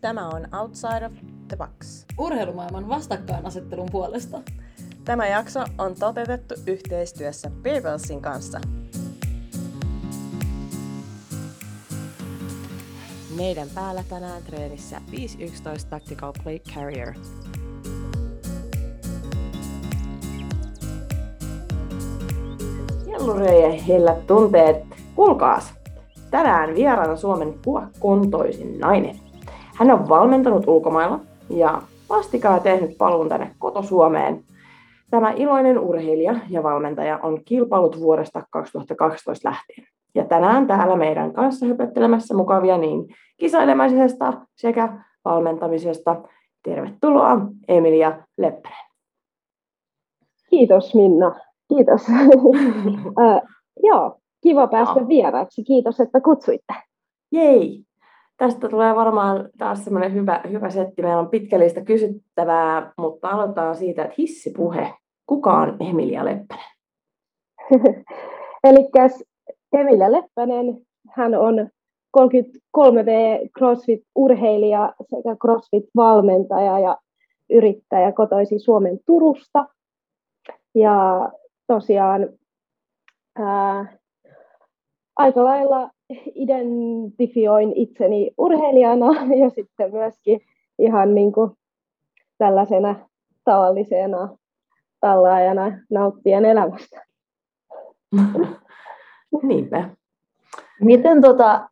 Tämä on Outside of the Box. Urheilumaailman vastakkainasettelun puolesta. Tämä jakso on toteutettu yhteistyössä Beavelsin kanssa. Meidän päällä tänään treenissä 511 Tactical Plate Carrier. Jellureja hellät tunteet. Kuulkaas, tänään vieraana Suomen kuvakontoisin nainen. Hän on valmentanut ulkomailla ja vastikaa tehnyt paluun tänne koto-Suomeen. Tämä iloinen urheilija ja valmentaja on kilpailut vuodesta 2012 lähtien. Ja tänään täällä meidän kanssa höpöttelemässä mukavia niin kisailemisesta sekä valmentamisesta. Tervetuloa Emilia Leppänen. Kiitos Minna. Kiitos. uh, joo, kiva päästä vieraaksi. Kiitos, että kutsuitte. Jei. Tästä tulee varmaan taas semmoinen hyvä, hyvä setti. Meillä on pitkällistä kysyttävää, mutta aloitetaan siitä, että hissipuhe. Kuka on Emilia Leppänen? Eli Emilia Leppänen, hän on 33V CrossFit-urheilija sekä CrossFit-valmentaja ja yrittäjä kotoisin Suomen Turusta. Ja tosiaan ää, aika lailla identifioin itseni urheilijana ja sitten myöskin ihan niin kuin tällaisena tavallisena tallaajana nauttien elämästä. Niinpä. Miten tota,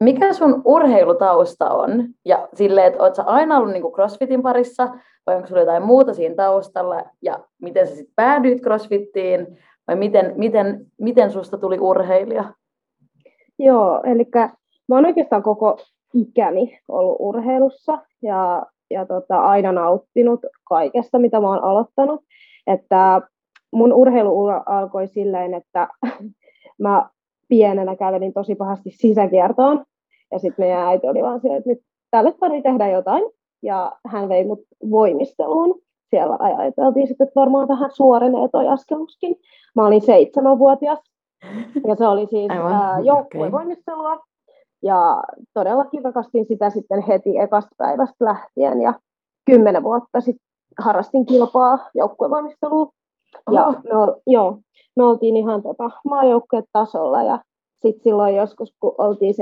mikä sun urheilutausta on? Ja silleen, että oot sä aina ollut niin crossfitin parissa, vai onko sulla jotain muuta siinä taustalla? Ja miten sä sitten päädyit crossfittiin? Vai miten, miten, miten susta tuli urheilija? Joo, eli mä oon oikeastaan koko ikäni ollut urheilussa ja, ja tota, aina nauttinut kaikesta, mitä mä oon aloittanut. Että mun urheiluura alkoi silleen, että mä pienenä kävelin tosi pahasti sisäkiertoon. Ja sitten meidän äiti oli vaan silleen, että nyt tälle pari tehdä jotain. Ja hän vei mut voimisteluun. Siellä ajateltiin sitten, että varmaan vähän suorenee toi askeluskin. Mä olin seitsemänvuotias. Ja se oli siis joukkuevoimistelua. Okay. Ja todellakin rakastin sitä sitten heti ekasta päivästä lähtien. Ja kymmenen vuotta sitten harrastin kilpaa joukkuevoimistelua. Ja me, joo, me oltiin ihan tota, tasolla ja sitten silloin joskus, kun oltiin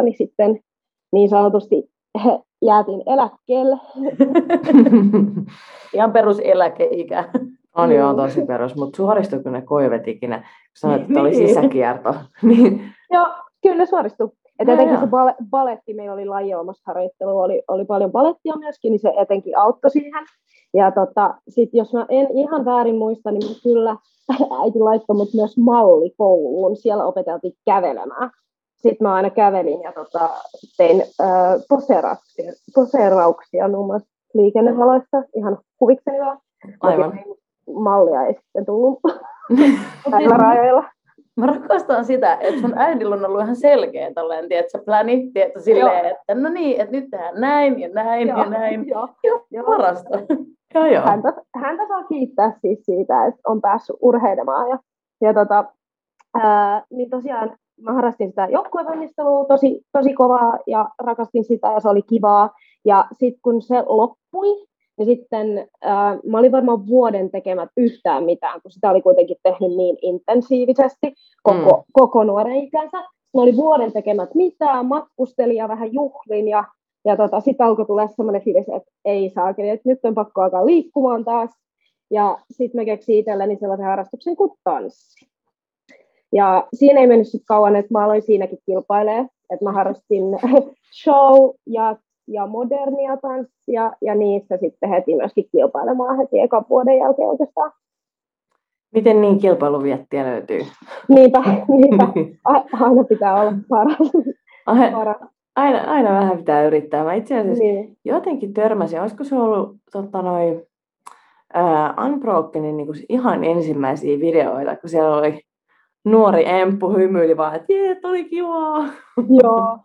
17-18, niin sitten niin sanotusti jäätiin eläkkeelle. Ihan peruseläkeikä. On joo, tosi perus, mutta suoristuiko ne koivet ikinä? Sanoit, että oli niin. sisäkierto. niin. Joo, kyllä suoristui. Et etenkin se bal- baletti, meillä oli lajiomasharjoittelu, oli, oli paljon balettia myöskin, niin se etenkin auttoi siihen. Ja tota, sit jos mä en ihan väärin muista, niin kyllä äiti laittoi mut myös mallikouluun. Siellä opeteltiin kävelemään. Sitten mä aina kävelin ja tota, tein äh, poseerauksia, poseerauksia muun muassa ihan huvikseni vaan. Aivan. Mallia ei sitten tullut näillä rajoilla. Mä rakastan sitä, että sun äidillä on ollut ihan selkeä tolleen, tiedätkö, pläni, tiedätkö, silleen, joo. että no niin, että nyt tehdään näin ja näin joo, ja näin. Joo, joo, joo. parasta. joo, joo. Häntä, häntä saa kiittää siis siitä, että on päässyt urheilemaan. Ja, ja tota, ää, niin tosiaan mä harrastin sitä joukkuevalmistelua tosi, tosi kovaa ja rakastin sitä ja se oli kivaa. Ja sitten kun se loppui, ja sitten äh, mä olin varmaan vuoden tekemät yhtään mitään, kun sitä oli kuitenkin tehnyt niin intensiivisesti koko, mm. koko nuoren ikänsä. Mä olin vuoden tekemät mitään, matkustelin ja vähän juhlin ja, ja tota, sitten alkoi tulla semmoinen fiilis, että ei saa, että nyt on pakko alkaa liikkumaan taas. Ja sitten mä keksin itselleni sellaisen harrastuksen kuin tanssi. Ja siinä ei mennyt sitten kauan, että mä aloin siinäkin kilpailemaan. Että mä harrastin show- ja ja modernia tanssia, ja niissä sitten heti myöskin kilpailemaan heti ekan vuoden jälkeen oikeastaan. Miten niin kilpailuviettiä löytyy? Niinpä, niinpä. aina pitää olla paras. paras. Aina, aina vähän pitää yrittää. Mä itse asiassa niin. jotenkin törmäsin, olisiko se ollut totta, noi, uh, Unbrokenin niin ihan ensimmäisiä videoita, kun siellä oli nuori emppu hymyili vaan, että jee, oli kivaa. Joo,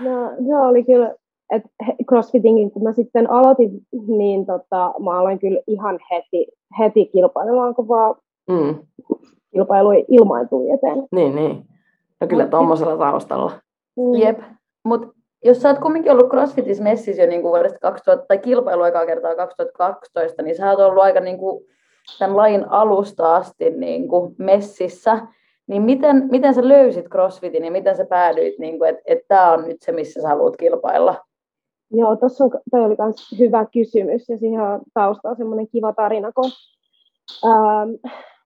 no, se oli kyllä et CrossFitingin, kun mä sitten aloitin, niin tota, mä aloin kyllä ihan heti, heti kilpailemaan, kun vaan mm. kilpailu ilmaantui eteen. Niin, niin. No kyllä tuommoisella taustalla. Mm. Jep. Mutta jos sä oot kumminkin ollut CrossFitis messissä jo niin kuin vuodesta 2000, tai kilpailu aikaa kertaa 2012, niin sä oot ollut aika niin kuin tämän lajin alusta asti niin kuin messissä, niin miten, miten sä löysit CrossFitin ja miten sä päädyit, niin kuin, että, että tämä on nyt se, missä sä haluat kilpailla? Joo, tuossa toi oli myös hyvä kysymys ja siihen on taustalla semmoinen kiva tarina, kun ähm,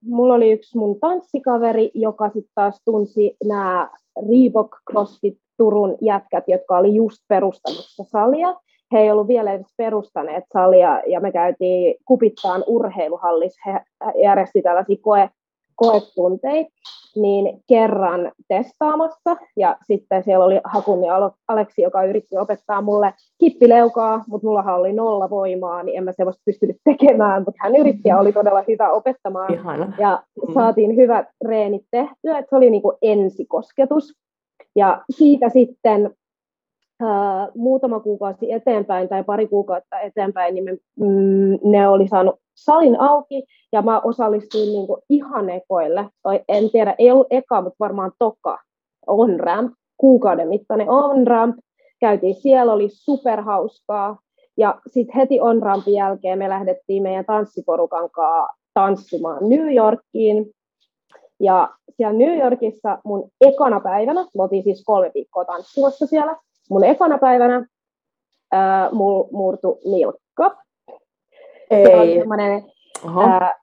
mulla oli yksi mun tanssikaveri, joka sitten taas tunsi nämä Reebok CrossFit Turun jätkät, jotka oli just perustamassa salia. He ei ollut vielä edes perustaneet salia ja me käytiin Kupittaan urheiluhallissa. He järjesti tällaisia koe, koetunteita niin kerran testaamassa. Ja sitten siellä oli Hakun ja Aleksi, joka yritti opettaa mulle kippileukaa, mutta mullahan oli nolla voimaa, niin en mä sellaista pystynyt tekemään, mutta hän yritti ja oli todella hyvä opettamaan. Ihana. Ja mm. saatiin hyvät reenit tehtyä, että se oli niin kuin ensikosketus. Ja siitä sitten Uh, muutama kuukausi eteenpäin tai pari kuukautta eteenpäin, niin me, mm, ne oli saanut salin auki ja mä osallistuin niin kuin ihan ekoille, tai en tiedä, ei ollut eka, mutta varmaan toka on ramp, kuukauden mittainen on ramp, käytiin siellä, oli superhauskaa, ja sitten heti on rampin jälkeen me lähdettiin meidän tanssiporukan kanssa tanssimaan New Yorkiin, ja siellä New Yorkissa mun ekana päivänä, me oltiin siis kolme viikkoa tanssimassa siellä, mun ekana päivänä ää, mul murtu nilkka. Ei. Se oli semmoinen, ää,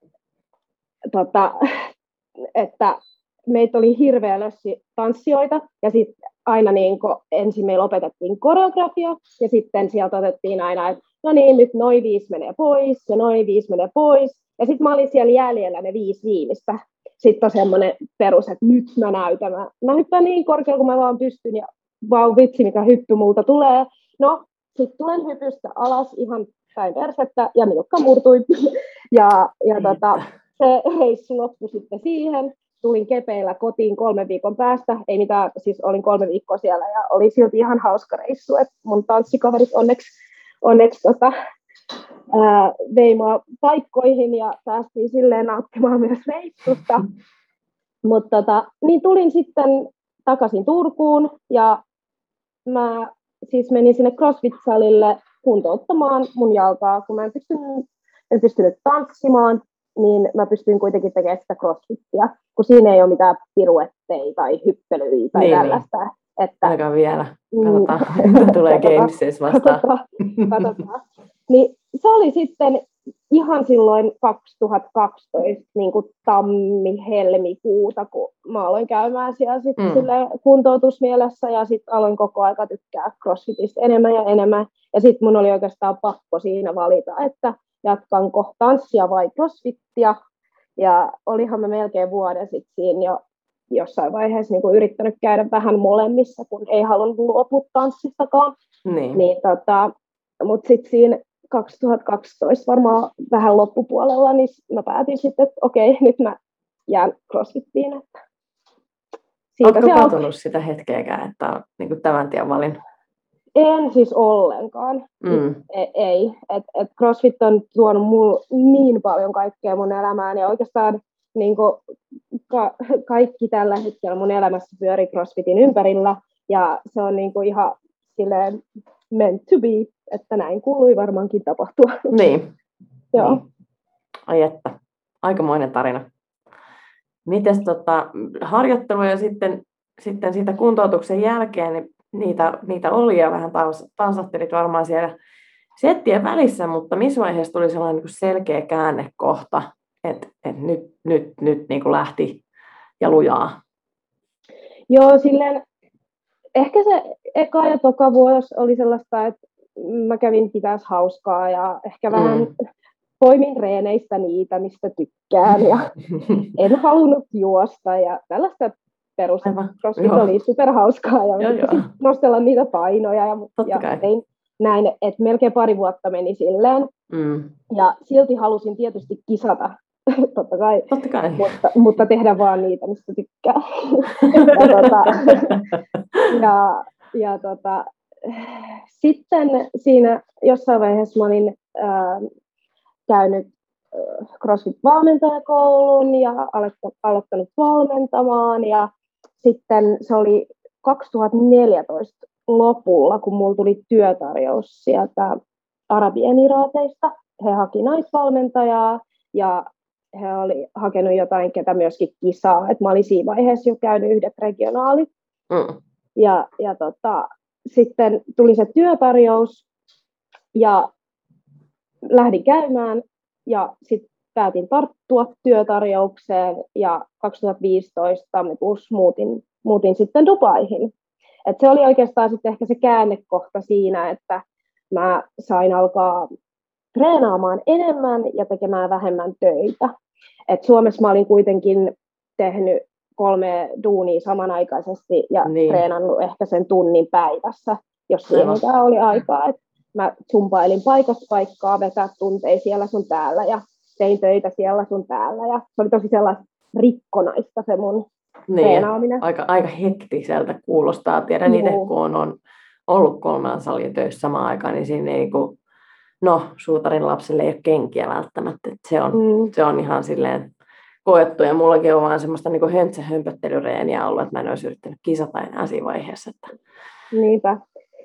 tota, että meitä oli hirveä lössi tanssijoita ja sitten aina niin ensin meillä opetettiin koreografia ja sitten sieltä otettiin aina, että no niin, nyt noin viisi menee pois ja noin viisi menee pois. Ja sitten mä olin siellä jäljellä ne viisi viimeistä. Sitten on semmoinen perus, että nyt mä näytän. Mä, mä hyppään niin korkealla kuin mä vaan pystyn ja vau vitsi, mikä hyppy multa tulee. No, sitten tulen hypystä alas ihan päin persettä ja nilkka murtui. ja ja tota, se reissu loppui sitten siihen. Tulin kepeillä kotiin kolme viikon päästä. Ei mitään, siis olin kolme viikkoa siellä ja oli silti ihan hauska reissu. Et mun tanssikaverit onneksi, onneksi tota, ää, vei mua paikkoihin ja päästiin silleen nauttimaan myös reissusta. Mutta tota, niin tulin sitten takaisin Turkuun ja mä siis menin sinne CrossFit-salille kuntouttamaan mun jalkaa, kun mä en pystynyt, en pystynyt tanssimaan, niin mä pystyin kuitenkin tekemään sitä crossfittia, kun siinä ei ole mitään piruetteja tai hyppelyitä tai niin, tällaista. Niin. Että, Aika vielä. Mm. Katsotaan, tulee Gameses vastaan. Katsotaan, katsotaan. Niin se oli sitten ihan silloin 2012 niin kuin tammi-helmikuuta, kun mä aloin käymään siellä sitten mm. kuntoutusmielessä ja sitten aloin koko aika tykkää crossfitista enemmän ja enemmän. Ja sitten mun oli oikeastaan pakko siinä valita, että jatkanko tanssia vai crossfittia. Ja olihan mä melkein vuoden sitten siinä jo jossain vaiheessa niin kuin yrittänyt käydä vähän molemmissa, kun ei halunnut luopua tanssistakaan. Niin. niin tota, Mutta sitten siinä 2012 varmaan vähän loppupuolella, niin mä päätin sitten, että okei, nyt mä jään crossfittiin. Että siitä Oletko katsonut sitä hetkeäkään, että on niin tämän tien valinnut? En siis ollenkaan. Mm. E- ei. Et, et CrossFit on tuonut mulle niin paljon kaikkea mun elämään ja oikeastaan niin kuin, ka- kaikki tällä hetkellä mun elämässä pyörii CrossFitin ympärillä ja se on niin kuin ihan silleen meant to be, että näin kuului varmaankin tapahtua. Niin. Joo. Niin. Ai että, aikamoinen tarina. Mites tota, harjoittelu ja sitten, sitten siitä kuntoutuksen jälkeen, niin niitä, niitä oli ja vähän tanssattelit varmaan siellä settien välissä, mutta missä vaiheessa tuli sellainen niin selkeä käännekohta, että, että nyt, nyt, nyt niin kuin lähti ja lujaa? Joo, silleen ehkä se eka ja toka vuosi oli sellaista, että mä kävin pitäis hauskaa ja ehkä vähän mm. poimin reeneistä niitä, mistä tykkään ja en halunnut juosta ja tällaista perus CrossFit oli superhauskaa ja joo, joo. nostella niitä painoja ja, ja tein näin, että melkein pari vuotta meni silleen. Mm. Ja silti halusin tietysti kisata, totta kai, totta kai. Mutta, mutta tehdä vaan niitä, mistä tykkää. ja, tota, ja, ja tota, sitten siinä jossain vaiheessa mä olin äh, käynyt CrossFit-valmentajakoulun ja aloittanut valmentamaan ja sitten se oli 2014 lopulla, kun mulla tuli työtarjous sieltä Arabiemiraateista. He haki naisvalmentajaa ja he oli hakenut jotain, ketä myöskin kisaa. Et mä olin siinä vaiheessa jo käynyt yhdet regionaalit. Mm. Ja, ja tota, sitten tuli se työtarjous ja lähdin käymään ja sitten päätin tarttua työtarjoukseen ja 2015 tammikuussa muutin, muutin sitten Dubaihin. Et se oli oikeastaan sitten ehkä se käännekohta siinä, että mä sain alkaa treenaamaan enemmän ja tekemään vähemmän töitä. Et Suomessa mä olin kuitenkin tehnyt kolme duunia samanaikaisesti ja niin. treenannut ehkä sen tunnin päivässä, jos siihen oli aikaa. Et mä zumpailin paikasta paikkaa, vetää tunteja siellä sun täällä ja tein töitä siellä sun täällä. Ja se oli tosi sellaista rikkonaista se mun niin, treenaaminen. Aika, aika hektiseltä kuulostaa. Tiedän itse, kun on, on ollut kolmella salin töissä samaan aikaan, niin siinä ei kun, no, suutarin lapselle ei ole kenkiä välttämättä. Et se, on, mm. se on ihan silleen koettu. Ja mullakin on vaan semmoista niin höntsähömpöttelyreeniä ollut, että mä en olisi yrittänyt kisata enää siinä vaiheessa. Että Niinpä.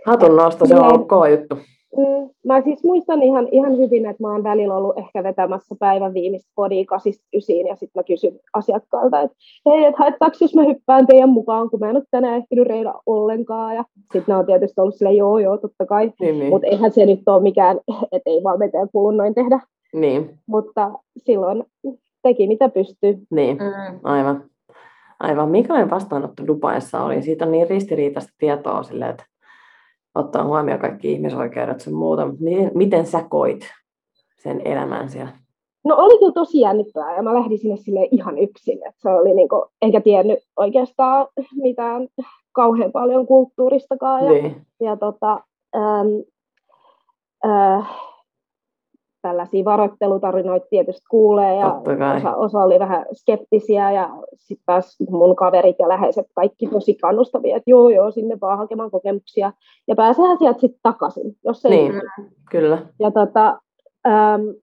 Hatun nosto, se on ollut kova juttu. Mm, mä siis muistan ihan, ihan hyvin, että mä oon välillä ollut ehkä vetämässä päivän viimeistä podia kasista ysiin ja sitten mä kysyn asiakkaalta, että hei, että haittaako jos mä hyppään teidän mukaan, kun mä en ole tänään ehtinyt reida ollenkaan. Ja sitten on tietysti ollut silleen, joo, joo, totta kai. Niin, niin. Mutta eihän se nyt ole mikään, että ei vaan veteen kuulu noin tehdä. Niin. Mutta silloin teki mitä pystyy. Niin, mm. aivan. Aivan. Minkälainen vastaanotto Dubaissa oli? Siitä on niin ristiriitaista tietoa silleen, että ottaa huomioon kaikki ihmisoikeudet sun muuta, miten, miten sä koit sen elämän siellä? No oli kyllä tosi jännittävää ja mä lähdin sinne sille ihan yksin. että se oli niinku, enkä tiennyt oikeastaan mitään kauhean paljon kulttuuristakaan. Ja, niin. ja tota, ähm, äh, tällaisia varoittelutarinoita tietysti kuulee ja osa, osa oli vähän skeptisiä ja sitten taas mun kaverit ja läheiset kaikki tosi kannustavia, että joo joo sinne vaan hakemaan kokemuksia ja pääsehän sieltä sitten takaisin, jos ei niin, kyllä. Ja tota, äm,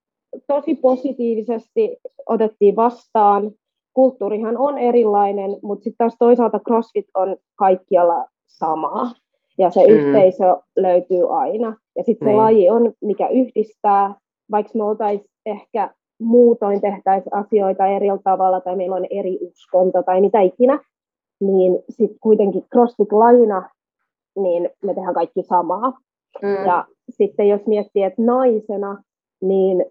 tosi positiivisesti otettiin vastaan. Kulttuurihan on erilainen, mutta sitten taas toisaalta CrossFit on kaikkialla samaa ja se mm. yhteisö löytyy aina. Ja sitten se niin. laji on, mikä yhdistää vaikka me oltaisiin ehkä muutoin tehtäisiin asioita eri tavalla tai meillä on eri uskonto tai mitä ikinä, niin sitten kuitenkin CrossFit-lajina niin me tehdään kaikki samaa. Mm. Ja sitten jos miettii, että naisena, niin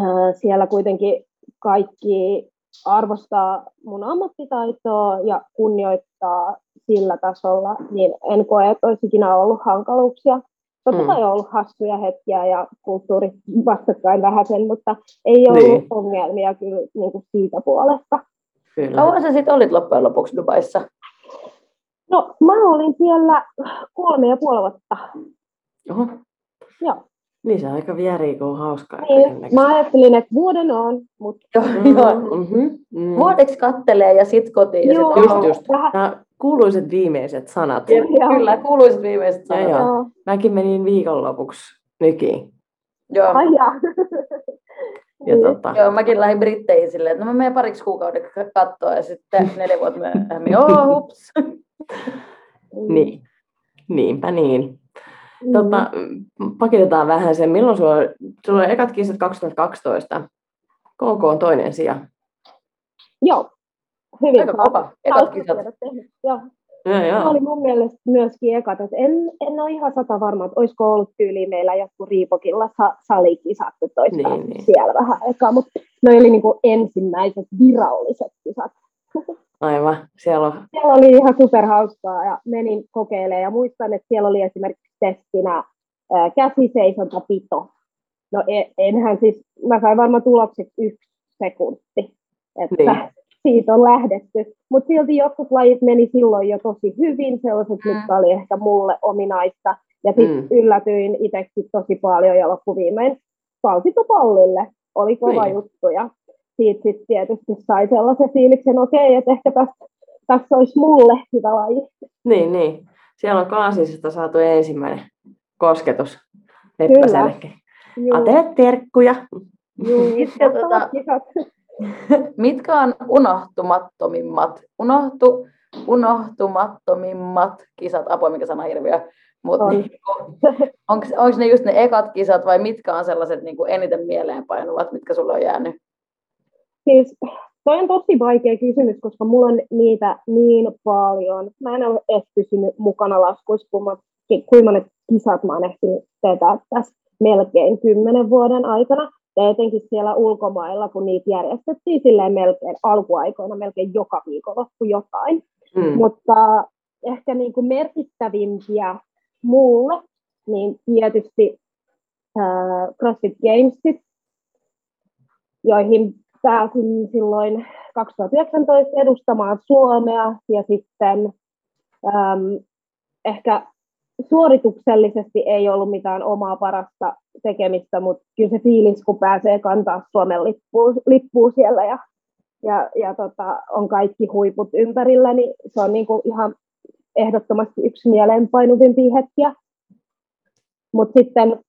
äh, siellä kuitenkin kaikki arvostaa mun ammattitaitoa ja kunnioittaa sillä tasolla, niin en koe, että olisi ikinä ollut hankaluuksia Totta mm. kai on ollut hassuja hetkiä ja kulttuuri vastakkain vähäsen, mutta ei ollut niin. ongelmia kyllä niin kuin siitä puolesta. Kauan sä sitten olit loppujen lopuksi Dubaissa? No, mä olin siellä kolme ja puoli vuotta. Oho. Joo. Niin se on aika on hauskaa. Niin, mä ajattelin, että vuoden on, mutta... Joo, joo. Mm-hmm, mm. Vuodeksi kattelee ja sitten kotiin. Joo, ja sit just, just. Vähän, kuuluiset viimeiset sanat. Ja, kyllä, kuuluiset viimeiset sanat. Ja, joo. Mäkin menin viikonlopuksi nykiin. Joo. Ai ja. ja niin. tota... Joo, mäkin lähdin Britteihin silleen, että no mä menen pariksi kuukaudeksi katsoa ja sitten neljä vuotta myöhemmin, joo, hups. niin, niinpä niin. Mm. Tota, pakitetaan vähän sen, milloin sulla, sulla oli ekat kisat 2012. KK on toinen sija. Joo, hyvin Aika kova. Ekat kisat. Joo. Ja, ja. oli mun mielestä myöskin ekat. Et en, en ole ihan sata varma, että olisiko ollut tyyli meillä joku Riipokilla sa- salikisat, että olisi niin, niin. siellä vähän aikaa. Mutta ne oli niinku ensimmäiset viralliset kisat. Aivan, siellä on... Siellä oli ihan superhauskaa ja menin kokeilemaan ja muistan, että siellä oli esimerkiksi testinä käsiseisontapito. No en, enhän siis, mä sain varmaan tulokseksi yksi sekunti. Että niin siitä on lähdetty. Mutta silti jotkut lajit meni silloin jo tosi hyvin, sellaiset, mm. mitkä oli ehkä mulle ominaista. Ja sitten mm. yllätyin itsekin tosi paljon ja loppuviimein palkintopallille. Oli kova niin. juttu ja siitä sitten tietysti sai sellaisen fiiliksen, okei, okay, että ehkä tässä, tässä olisi mulle hyvä laji. Niin, niin. Siellä on kaasisesta saatu ensimmäinen kosketus Leppäsellekin. Atele terkkuja. Joo, itse tota, Mitkä on unohtumattomimmat, unohtu, unohtumattomimmat kisat, apua mikä sana hirviö, mutta On. niin, onko ne just ne ekat kisat vai mitkä on sellaiset niin kuin eniten mieleenpainuvat, mitkä sulle on jäänyt? Siis toi on tosi vaikea kysymys, koska mulla on niitä niin paljon. Mä en ole edes pysynyt mukana laskuissa, kun mä, kuinka monet kisat mä oon ehtinyt vetää tässä melkein kymmenen vuoden aikana. Ja etenkin siellä ulkomailla, kun niitä järjestettiin silleen melkein alkuaikoina, melkein joka viikonloppu jotain. Mm. Mutta ehkä niin kuin merkittävimpiä mulle, niin tietysti äh, CrossFit Gamesit, joihin pääsin silloin 2019 edustamaan Suomea ja sitten ähm, ehkä suorituksellisesti ei ollut mitään omaa parasta tekemistä, mutta kyllä se fiilis, kun pääsee kantaa Suomen lippua, lippua siellä ja, ja, ja tota, on kaikki huiput ympärillä, niin se on niinku ihan ehdottomasti yksi mieleenpainuvimpia hetkiä. Mutta sitten,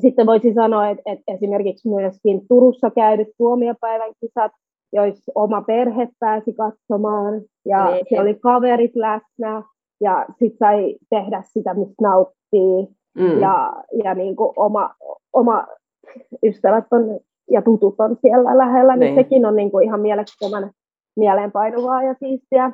sitten voisi sanoa, että, että esimerkiksi myöskin Turussa käydyt tuomiopäivän kisat, joissa oma perhe pääsi katsomaan ja Niin. siellä oli kaverit läsnä ja sitten sai tehdä sitä, mistä nauttii Mm. ja, ja niin kuin oma, oma ystävät on, ja tutut on siellä lähellä, niin, Niin. sekin on niin kuin ihan mielettömän mieleenpainuvaa ja siistiä.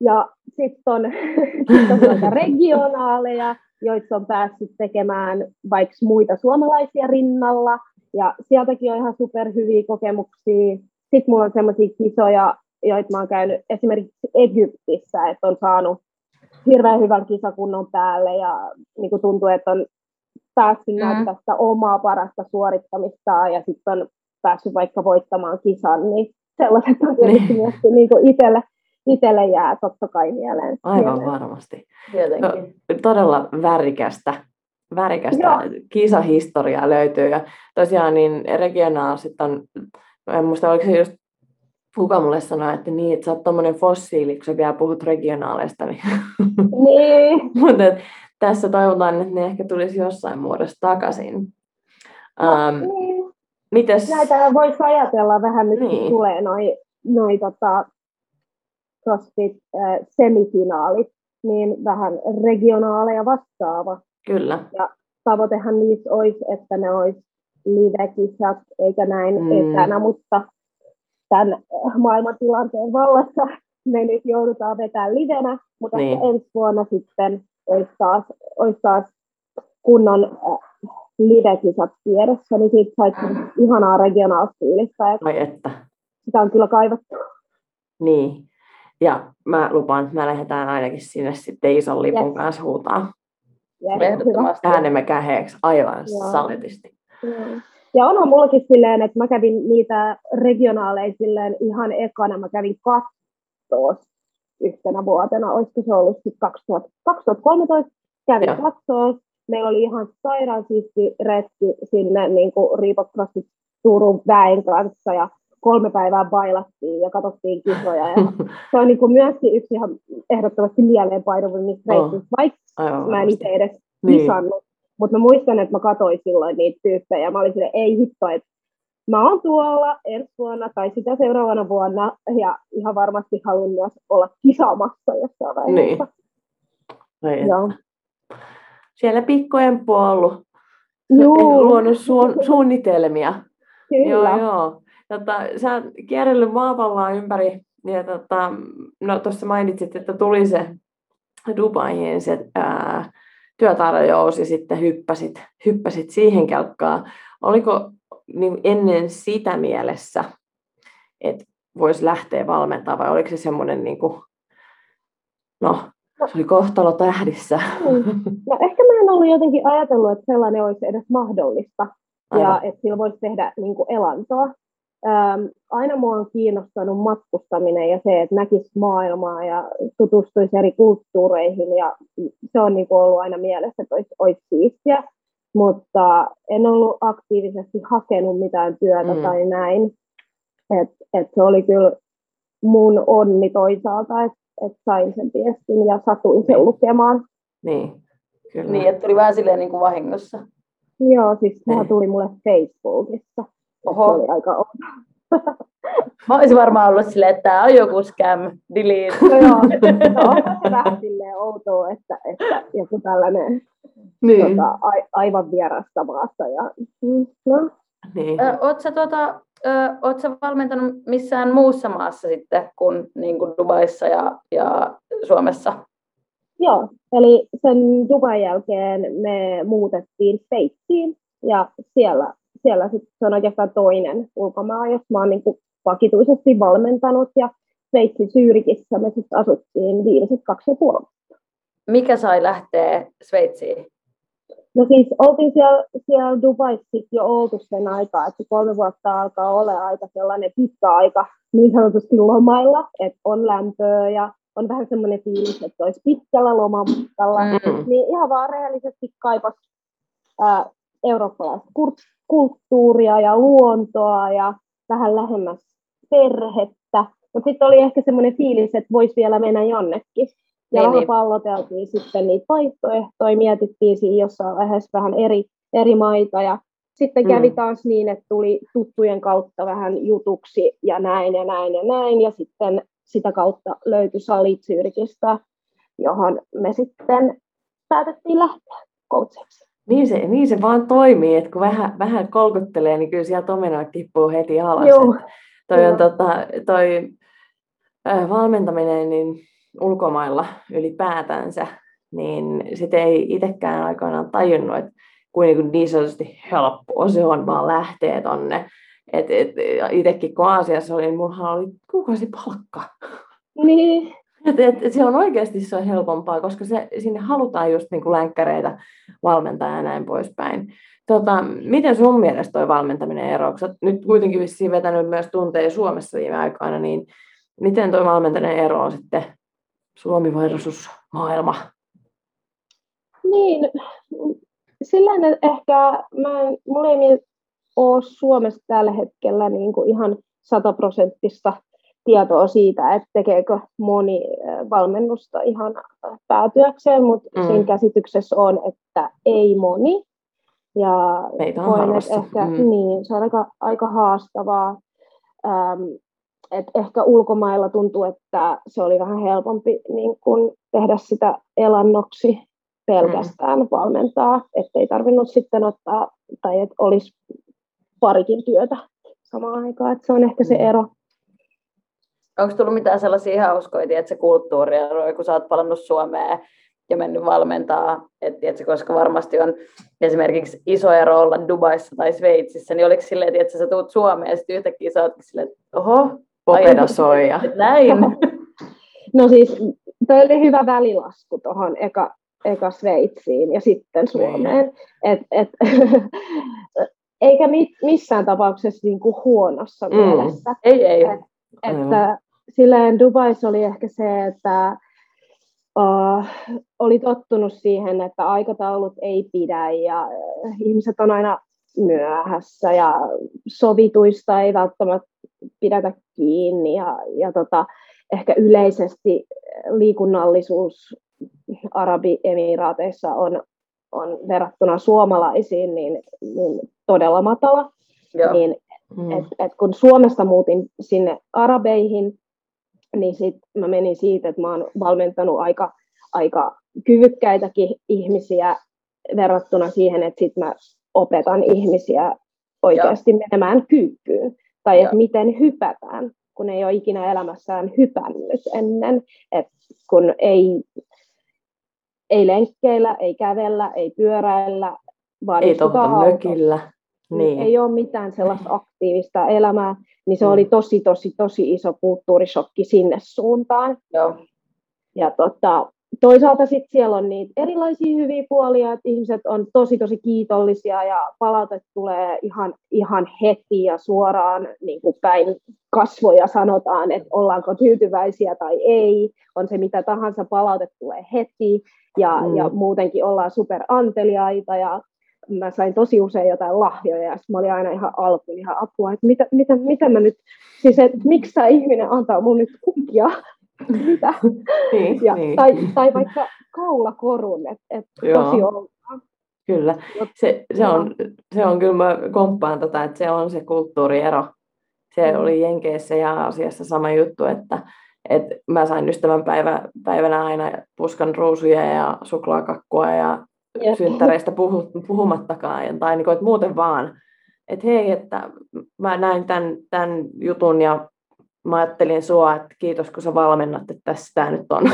Ja sitten on, sit on noita regionaaleja, joissa on päässyt tekemään vaikka muita suomalaisia rinnalla, ja sieltäkin on ihan superhyviä kokemuksia. Sitten mulla on sellaisia kisoja, joita mä oon käynyt esimerkiksi Egyptissä, että on saanut hirveän hyvän kisakunnon päälle ja niin kuin tuntuu, että on päässyt Mm. näyttää sitä omaa parasta suorittamista ja sitten on päässyt vaikka voittamaan kisan, niin sellaiset on tietysti Niin. myös niin kuin itselle, itselle jää totta kai mieleen. Aivan mieleen. varmasti. Tietenkin. Todella värikästä, värikästä Joo. kisahistoriaa löytyy. Ja tosiaan niin regionaaliset on, en muista oliko se just kuka mulle sanoi, että niin, että sä oot tommonen fossiili, kun sä vielä puhut regionaaleista. Niin. Niin, Mutta tässä toivotaan, että ne ehkä tulisi jossain muodossa takaisin. Um, niin. mites, Näitä voisi ajatella vähän nyt, Niin. niin. tulee noi, noi tota, CrossFit äh, semifinaalit, niin vähän regionaaleja vastaava. kyllä, Tavoitehan niissä olisi, että ne olisi live-kisat, eikä näin mm. etänä, mutta tämän äh, maailmantilanteen vallassa me nyt joudutaan vetämään livenä, mutta Niin. ensi vuonna sitten olisi taas, olisi taas kunnon äh, live-kisat tiedossa, niin siitä saisi ihanaa vai että. sitä on kyllä kaivattu. Niin. Ja mä lupaan, että me lähdetään ainakin sinne sitten ison lipun Yes. kanssa huutaa hyvä. Ehdottomasti. äänemme käheeksi aivan Joo. saletisti. Joo. Ja onhan mullakin silleen, että mä kävin niitä regionaaleja silleen ihan ekana, mä kävin kattoo yhtenä vuotena, olisiko se ollut sitten 2000, 2013, kävin Joo. kattoo. Meillä oli ihan sairaan siisti retki sinne niin CrossFit Turun väen kanssa ja kolme päivää bailattiin ja katsottiin kisoja. Ja se on niin kuin myöskin yksi ihan ehdottomasti mieleenpainuvimmista Oh. reissuista, vaikka Aivan mä en itse edes Niin. kisannut. Mutta mä muistan, että mä katsoin silloin niitä tyyppejä ja mä olin silleen, ei hitto, että mä oon tuolla ensi vuonna tai sitä seuraavana vuonna ja ihan varmasti haluan myös olla kisaamassa jossain vaiheessa. Vai et- Joo. Siellä pikkuemppu on ollut Juu, luonut suun, suunnitelmia. kyllä. Joo, joo. Tota, sä oot kierrellyt maapalloa ympäri, ja tota, no tuossa mainitsit, että tuli se Dubaihin se ää, työtarjous ja sitten hyppäsit, hyppäsit siihen kelkkaan. Oliko niin ennen sitä mielessä, että voisi lähteä valmentamaan vai oliko se semmoinen, niin kuin, no, se oli kohtalo tähdissä? No ehkä mä en ollut jotenkin ajatellut, että sellainen olisi edes mahdollista ja Aivan. että sillä voisi tehdä niin kuin elantoa. Ähm, aina mua on kiinnostanut matkustaminen ja se, että näkisi maailmaa ja tutustuisi eri kulttuureihin ja se on niin kuin ollut aina mielessä, että olisi, olisi siistiä, mutta en ollut aktiivisesti hakenut mitään työtä Mm. tai näin. Et, et se oli kyllä mun onni toisaalta, että et sain sen viestin ja satuin sen Niin. lukemaan. Niin, kyllä. Niin, että tuli vähän silleen niin kuin vahingossa. Joo, siis sehän Niin. tuli mulle Facebookissa. Oho. Se oli aika outo. Mä olisin varmaan ollut silleen, että tämä on joku scam, delete. No joo, no, se vähän silleen outoa, että, että joku tällainen Niin. tota, a, aivan vierasta maasta. Ja, mm, no, niin. Ö, oot, sä, tuota, ö, oot sä valmentanut missään muussa maassa sitten kuin, niin kuin Dubaissa ja, ja Suomessa? joo, eli sen Dubain jälkeen me muutettiin Sveitsiin ja siellä, siellä sit, se on oikeastaan toinen ulkomaa, jos mä oon niin kuin vakituisesti valmentanut ja Sveitsin Syyrikissä me sitten asuttiin viimeiset kaksi ja puoli Mikä sai lähteä Sveitsiin? No siis oltiin siellä, siellä Dubaissa jo oltu sen aikaa, että kolme vuotta alkaa olla aika sellainen pitkä aika niin sanotusti lomailla, että on lämpöä ja on vähän semmoinen fiilis, että olisi pitkällä lomamatkalla. Mm. Niin ihan vaan rehellisesti kaipas ää, eurooppalaista kulttuuria ja luontoa ja vähän lähemmäs perhettä. Mutta sitten oli ehkä semmoinen fiilis, että voisi vielä mennä jonnekin. Ja Niin, niin, niin. palloteltiin sitten niitä vaihtoehtoja, mietittiin siinä jossain vaiheessa vähän eri, eri maita ja sitten Mm. kävi taas niin, että tuli tuttujen kautta vähän jutuksi ja näin ja näin ja näin ja sitten sitä kautta löytyi Salit Syrkistä, johon me sitten päätettiin lähteä coachiksi. Niin se, niin se vaan toimii, että kun vähän, vähän kolkuttelee, niin kyllä sieltä omenoit tippuu heti alas. Joo. Toi, on, Joo. tota, toi äh, valmentaminen niin ulkomailla ylipäätänsä, niin sitä ei itsekään aikoinaan tajunnut, että kuin, niin, niin sanotusti helppoa se on vaan lähteä tonne. Et, et, itsekin kun Aasiassa olin, niin mullahan oli kuukausipalkka. Niin, Et, et, et se on oikeasti se on helpompaa, koska se, sinne halutaan just niinku länkkäreitä valmentaa ja näin poispäin. Tota, miten sun mielestä toi valmentaminen eroaa? Sä nyt kuitenkin vissiin vetänyt myös tunteja Suomessa viime aikoina, niin miten toi valmentaminen eroaa sitten Suomi versus maailma? niin silläinen ehkä, mä, mulla ei ole Suomessa tällä hetkellä niin kuin ihan sataprosenttista tietoa siitä, että tekeekö moni valmennusta ihan päätyökseen, mutta Mm. siinä käsityksessä on, että ei moni. Ja Meitä on koen, että ehkä, Mm. niin, se on aika, aika haastavaa. Ähm, et ehkä ulkomailla tuntuu, että se oli vähän helpompi niin kun tehdä sitä elannoksi pelkästään mm. valmentaa, ettei tarvinnut sitten ottaa, tai että olisi parikin työtä samaan aikaan, että se on ehkä se Mm. ero. Onko tullut mitään sellaisia hauskoja, että se kulttuurieroja, kun sä oot palannut Suomeen ja mennyt valmentaa, että tiedätkö, koska varmasti on esimerkiksi iso ero olla Dubaissa tai Sveitsissä, niin oliko silleen, että sä tuut Suomeen ja sitten yhtäkkiä sä ootkin silleen, että oho, Popeda soi ja että näin. No siis toi oli hyvä välilasku tuohon eka, eka Sveitsiin ja sitten Suomeen. Et, et, eikä mi, missään tapauksessa niin kuin huonossa Mm. mielessä. Ei, ei. Aivan. Että silleen Dubais oli ehkä se, että uh, oli tottunut siihen, että aikataulut ei pidä ja äh, ihmiset on aina myöhässä ja sovituista ei välttämättä pidetä kiinni ja, ja tota, ehkä yleisesti liikunnallisuus Arabiemiraateissa on, on verrattuna suomalaisiin niin, niin todella matala. Joo. Niin mm. et, et kun Suomesta muutin sinne Arabeihin, niin sit mä menin siitä, että mä oon valmentanut aika, aika kyvykkäitäkin ihmisiä verrattuna siihen, että sit mä opetan ihmisiä oikeasti menemään kyykkyyn. Tai että miten hypätään, kun ei ole ikinä elämässään hypännyt ennen. Et kun ei, ei lenkkeillä, ei kävellä, ei pyöräillä, vaan Ei autossa mökillä. Niin. Niin. ei ole mitään sellaista aktiivista elämää, niin se Mm. oli tosi, tosi, tosi iso kulttuurishokki sinne suuntaan. Joo. Ja tota, toisaalta sitten siellä on niitä erilaisia hyviä puolia, että ihmiset on tosi, tosi kiitollisia ja palautet tulee ihan, ihan heti ja suoraan niin kuin päin kasvoja sanotaan, että ollaanko tyytyväisiä tai ei, on se mitä tahansa, palaute tulee heti ja, Mm. ja muutenkin ollaan super anteliaita ja mä sain tosi usein jotain lahjoja ja mä olin aina ihan alkuun ihan apua, että mitä, mitä, mitä mä nyt, siis että miksi tämä ihminen antaa mun nyt kukkia, mitä? Niin, Ja, niin. tai, tai vaikka kaulakorun, että et tosi on. Kyllä. Se, se, on, se on kyllä, mä komppaan tota, että se on se kulttuuriero Se Mm. oli Jenkeissä ja asiassa sama juttu, että, että mä sain ystävän päivä, päivänä aina puskan ruusuja ja suklaakakkua ja Jep. synttäreistä puhu, puhumattakaan, tai niin kuin, että muuten vaan, että hei, että mä näin tämän, tämän jutun ja mä ajattelin sua, että kiitos kun sä valmennat, että tässä tämä nyt on.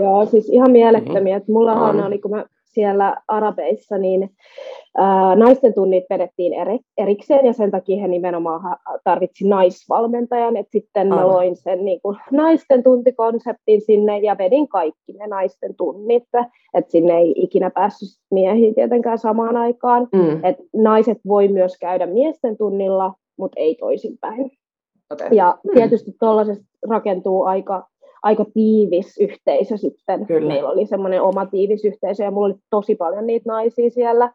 Joo, siis ihan mielettömiä. Että mullahan On. oli, kun mä siellä Arabeissa, niin ää, naisten tunnit vedettiin eri, erikseen ja sen takia he nimenomaan tarvitsi naisvalmentajan. Et sitten mä loin sen niin kuin, naisten tuntikonseptin sinne ja vedin kaikki ne naisten tunnit. Että sinne ei ikinä päässyt miehiä tietenkään samaan aikaan. Mm. Et naiset voi myös käydä miesten tunnilla, mutta ei toisinpäin. Okay. Ja Hmm. tietysti tuollaisesta rakentuu aika, aika tiivis yhteisö sitten. Kyllä. Meillä oli semmoinen oma tiivis yhteisö ja mulla oli tosi paljon niitä naisia siellä.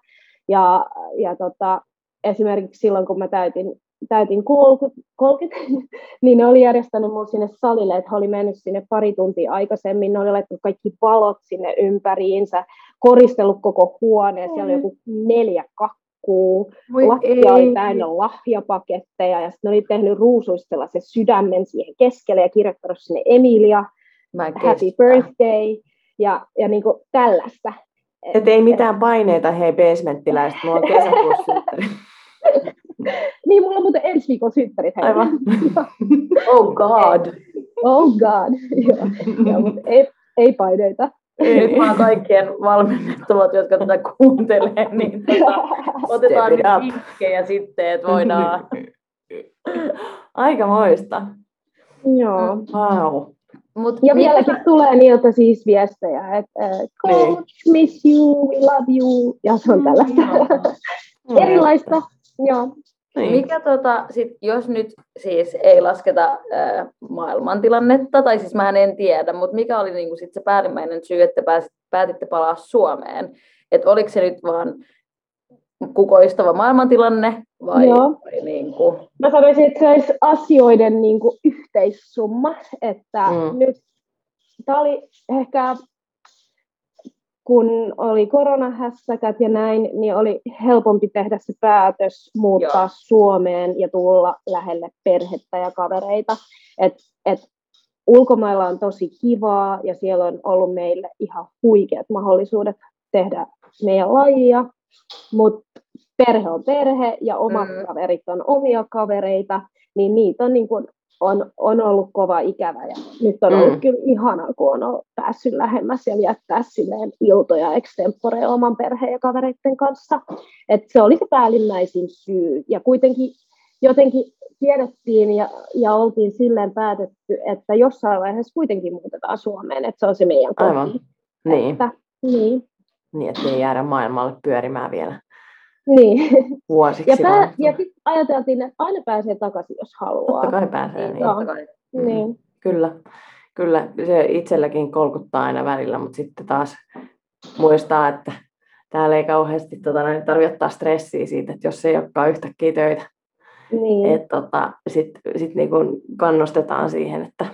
Ja, ja tota, esimerkiksi silloin, kun mä täytin, täytin 30, 30, niin ne oli järjestänyt mulle sinne salille, että he oli mennyt sinne pari tuntia aikaisemmin. Ne oli laittanut kaikki valot sinne ympäriinsä, koristellut koko huoneen. Siellä oli joku neljä kakkuu. Voi Lattia ei. oli täynnä lahjapaketteja ja sitten ne oli tehnyt ruusuista sellaisen sydämen siihen keskelle ja kirjoittanut sinne Emilia, Mä happy kestä. birthday ja, ja niin kuin tällaista. Et ei mitään paineita, hei basementtiläiset, mulla on kesäkuussa synttäri. Niin, mulla on muuten ensi viikon synttärit. hei. Aivan. Oh god. oh god. Joo, joo, mutta ei, ei paineita. Nyt vaan kaikkien valmennettavat, jotka tätä kuuntelee, niin tota, otetaan nyt vinkkejä sitten, että voidaan. Aika moista. Joo. Wow. Mut Ja mitä- vieläkin tulee niiltä siis viestejä, että äh, Niin. coach, miss you, we love you, ja se on tällaista erilaista. Joo. Niin. Mikä tota, sit, jos nyt siis ei lasketa ää, maailmantilannetta, tai siis mä en tiedä, mutta mikä oli niinku sit se päällimmäinen syy, että pääsit, päätitte palaa Suomeen? Että oliko se nyt vaan kukoistava maailmantilanne vai, Joo. vai niinku, Mä sanoisin, että se olisi asioiden niin kuin, yhteissumma, että mm. nyt tämä oli ehkä, kun oli koronahässäkät ja näin, niin oli helpompi tehdä se päätös muuttaa Joo. Suomeen ja tulla lähelle perhettä ja kavereita. Et, et ulkomailla on tosi kivaa ja siellä on ollut meille ihan huikeat mahdollisuudet tehdä meidän lajia, mutta perhe on perhe ja omat Mm. kaverit on omia kavereita, niin niitä on, niin kuin, on, on ollut kova ikävä. Ja nyt on Mm. ollut kyllä ihanaa, kun on päässyt lähemmäs ja viettää silleen iltoja extempore oman perheen ja kavereiden kanssa. Et se oli se päällimmäisin syy. Ja kuitenkin jotenkin tiedettiin ja, ja oltiin silleen päätetty, että jossain vaiheessa kuitenkin muutetaan Suomeen, että se on se meidän koti. Aivan. Niin, Että, niin, niin ettei jäädä maailmalle pyörimään vielä niin. vuosiksi. Ja, pää, vaan- ja sitten ajateltiin, että aina pääsee takaisin, jos haluaa. Totta kai pääsee, niin. Joo. totta kai. Mm. Niin. Kyllä, kyllä. Se itselläkin kolkuttaa aina välillä, mutta sitten taas muistaa, että täällä ei kauheasti tota, noin tarvitse ottaa stressiä siitä, että jos ei olekaan yhtäkkiä töitä. Niin. Että tota, sitten sit niinku kannustetaan siihen, että,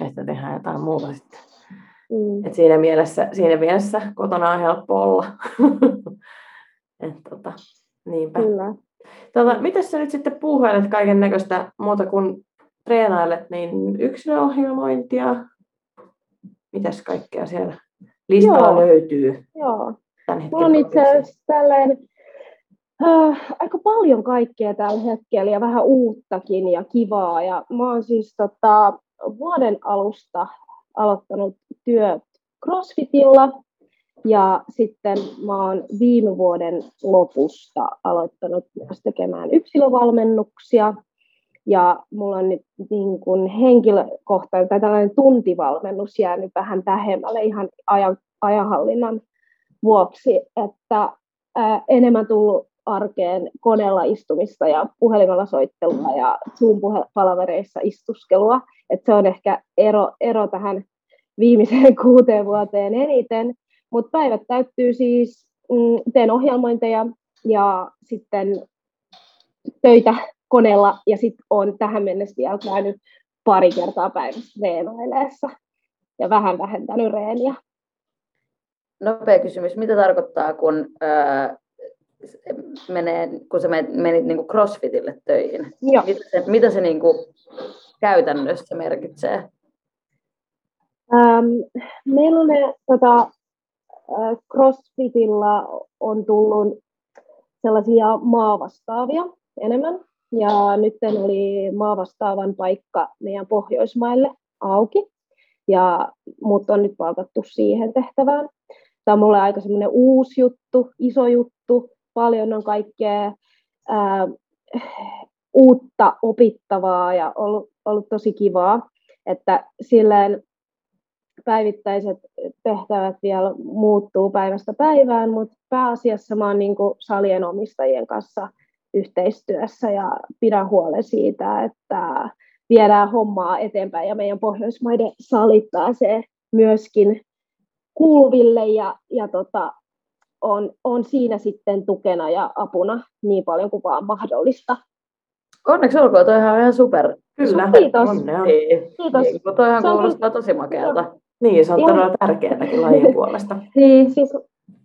että tehdään jotain muuta sitten. Mm. Et siinä, mielessä, siinä mielessä kotona on helppo olla. Et tota, niinpä. Kyllä. Tota, miten sä nyt sitten puuhailet kaiken näköistä muuta kuin treenailet, niin yksilöohjelmointia, mitäs kaikkea siellä listalla Joo. löytyy Joo. tämän Mulla on itse asiassa tälleen, äh, aika paljon kaikkea tällä hetkellä ja vähän uuttakin ja kivaa. Ja mä oon siis tota, vuoden alusta aloittanut työt CrossFitilla ja sitten mä oon viime vuoden lopusta aloittanut myös tekemään yksilövalmennuksia. Ja mulla on nyt niin kuin henkilökohtainen tai tällainen tuntivalmennus jäänyt vähän vähemmälle ihan ajan, ajanhallinnan vuoksi, että ää, enemmän tullut arkeen koneella istumista ja puhelimella soittelua ja Zoom-palavereissa istuskelua. Et se on ehkä ero, ero tähän viimeiseen kuuteen vuoteen eniten. Mutta päivät täyttyy siis, mm, teen ohjelmointeja ja sitten töitä koneella ja sitten on tähän mennessä vielä käynyt pari kertaa päivässä treenaileessa ja vähän vähentänyt reeniä. Nopea kysymys. Mitä tarkoittaa, kun ää, menee, kun sä menit niin kuin CrossFitille töihin? Joo. Mitä se, mitä se niin kuin käytännössä merkitsee? Ähm, meillä tota, äh, CrossFitilla on tullut sellaisia maavastaavia enemmän. Ja nyt oli maavastaavan paikka meidän Pohjoismaille auki. Ja mut on nyt palkattu siihen tehtävään. Tämä on mulle aika semmoinen uusi juttu, iso juttu. Paljon on kaikkea ää, uutta opittavaa ja ollut, ollut tosi kivaa. Että silleen päivittäiset tehtävät vielä muuttuu päivästä päivään, mutta pääasiassa mä oon niin salien omistajien kanssa yhteistyössä ja pidän huolen siitä, että viedään hommaa eteenpäin ja meidän Pohjoismaiden salit pääsee myöskin kuuluville ja, ja tota, on, on siinä sitten tukena ja apuna niin paljon kuin vaan mahdollista. Onneksi olkoon, toi ihan, ihan super. Kyllä, Kiitos. onnea. Niin. Kiitos. Niin, kun toihan Se on kuulostaa tosi makealta. Niin, se on todella tärkeääkin lajin puolesta. Niin. Siis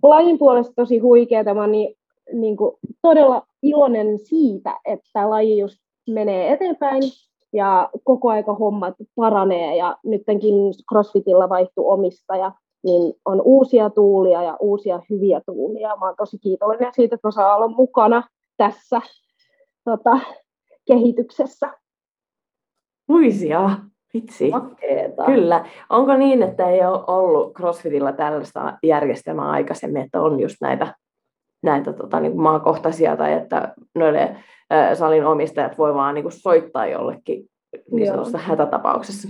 lajin puolesta tosi huikeaa. Mä niin, niin kuin todella iloinen siitä, että laji just menee eteenpäin ja koko aika hommat paranee ja nytkin CrossFitilla vaihtuu omistaja, niin on uusia tuulia ja uusia hyviä tuulia. Mä oon tosi kiitollinen siitä, että mä saan olla mukana tässä tota, kehityksessä. Luisia, vitsi. Makeeta. Kyllä. Onko niin, että ei ole ollut CrossFitilla tällaista järjestelmää aikaisemmin, että on just näitä, näitä tota, niin maakohtaisia tai että noille ä, salin omistajat voi vaan niin kuin soittaa jollekin niin sanotusta hätätapauksessa?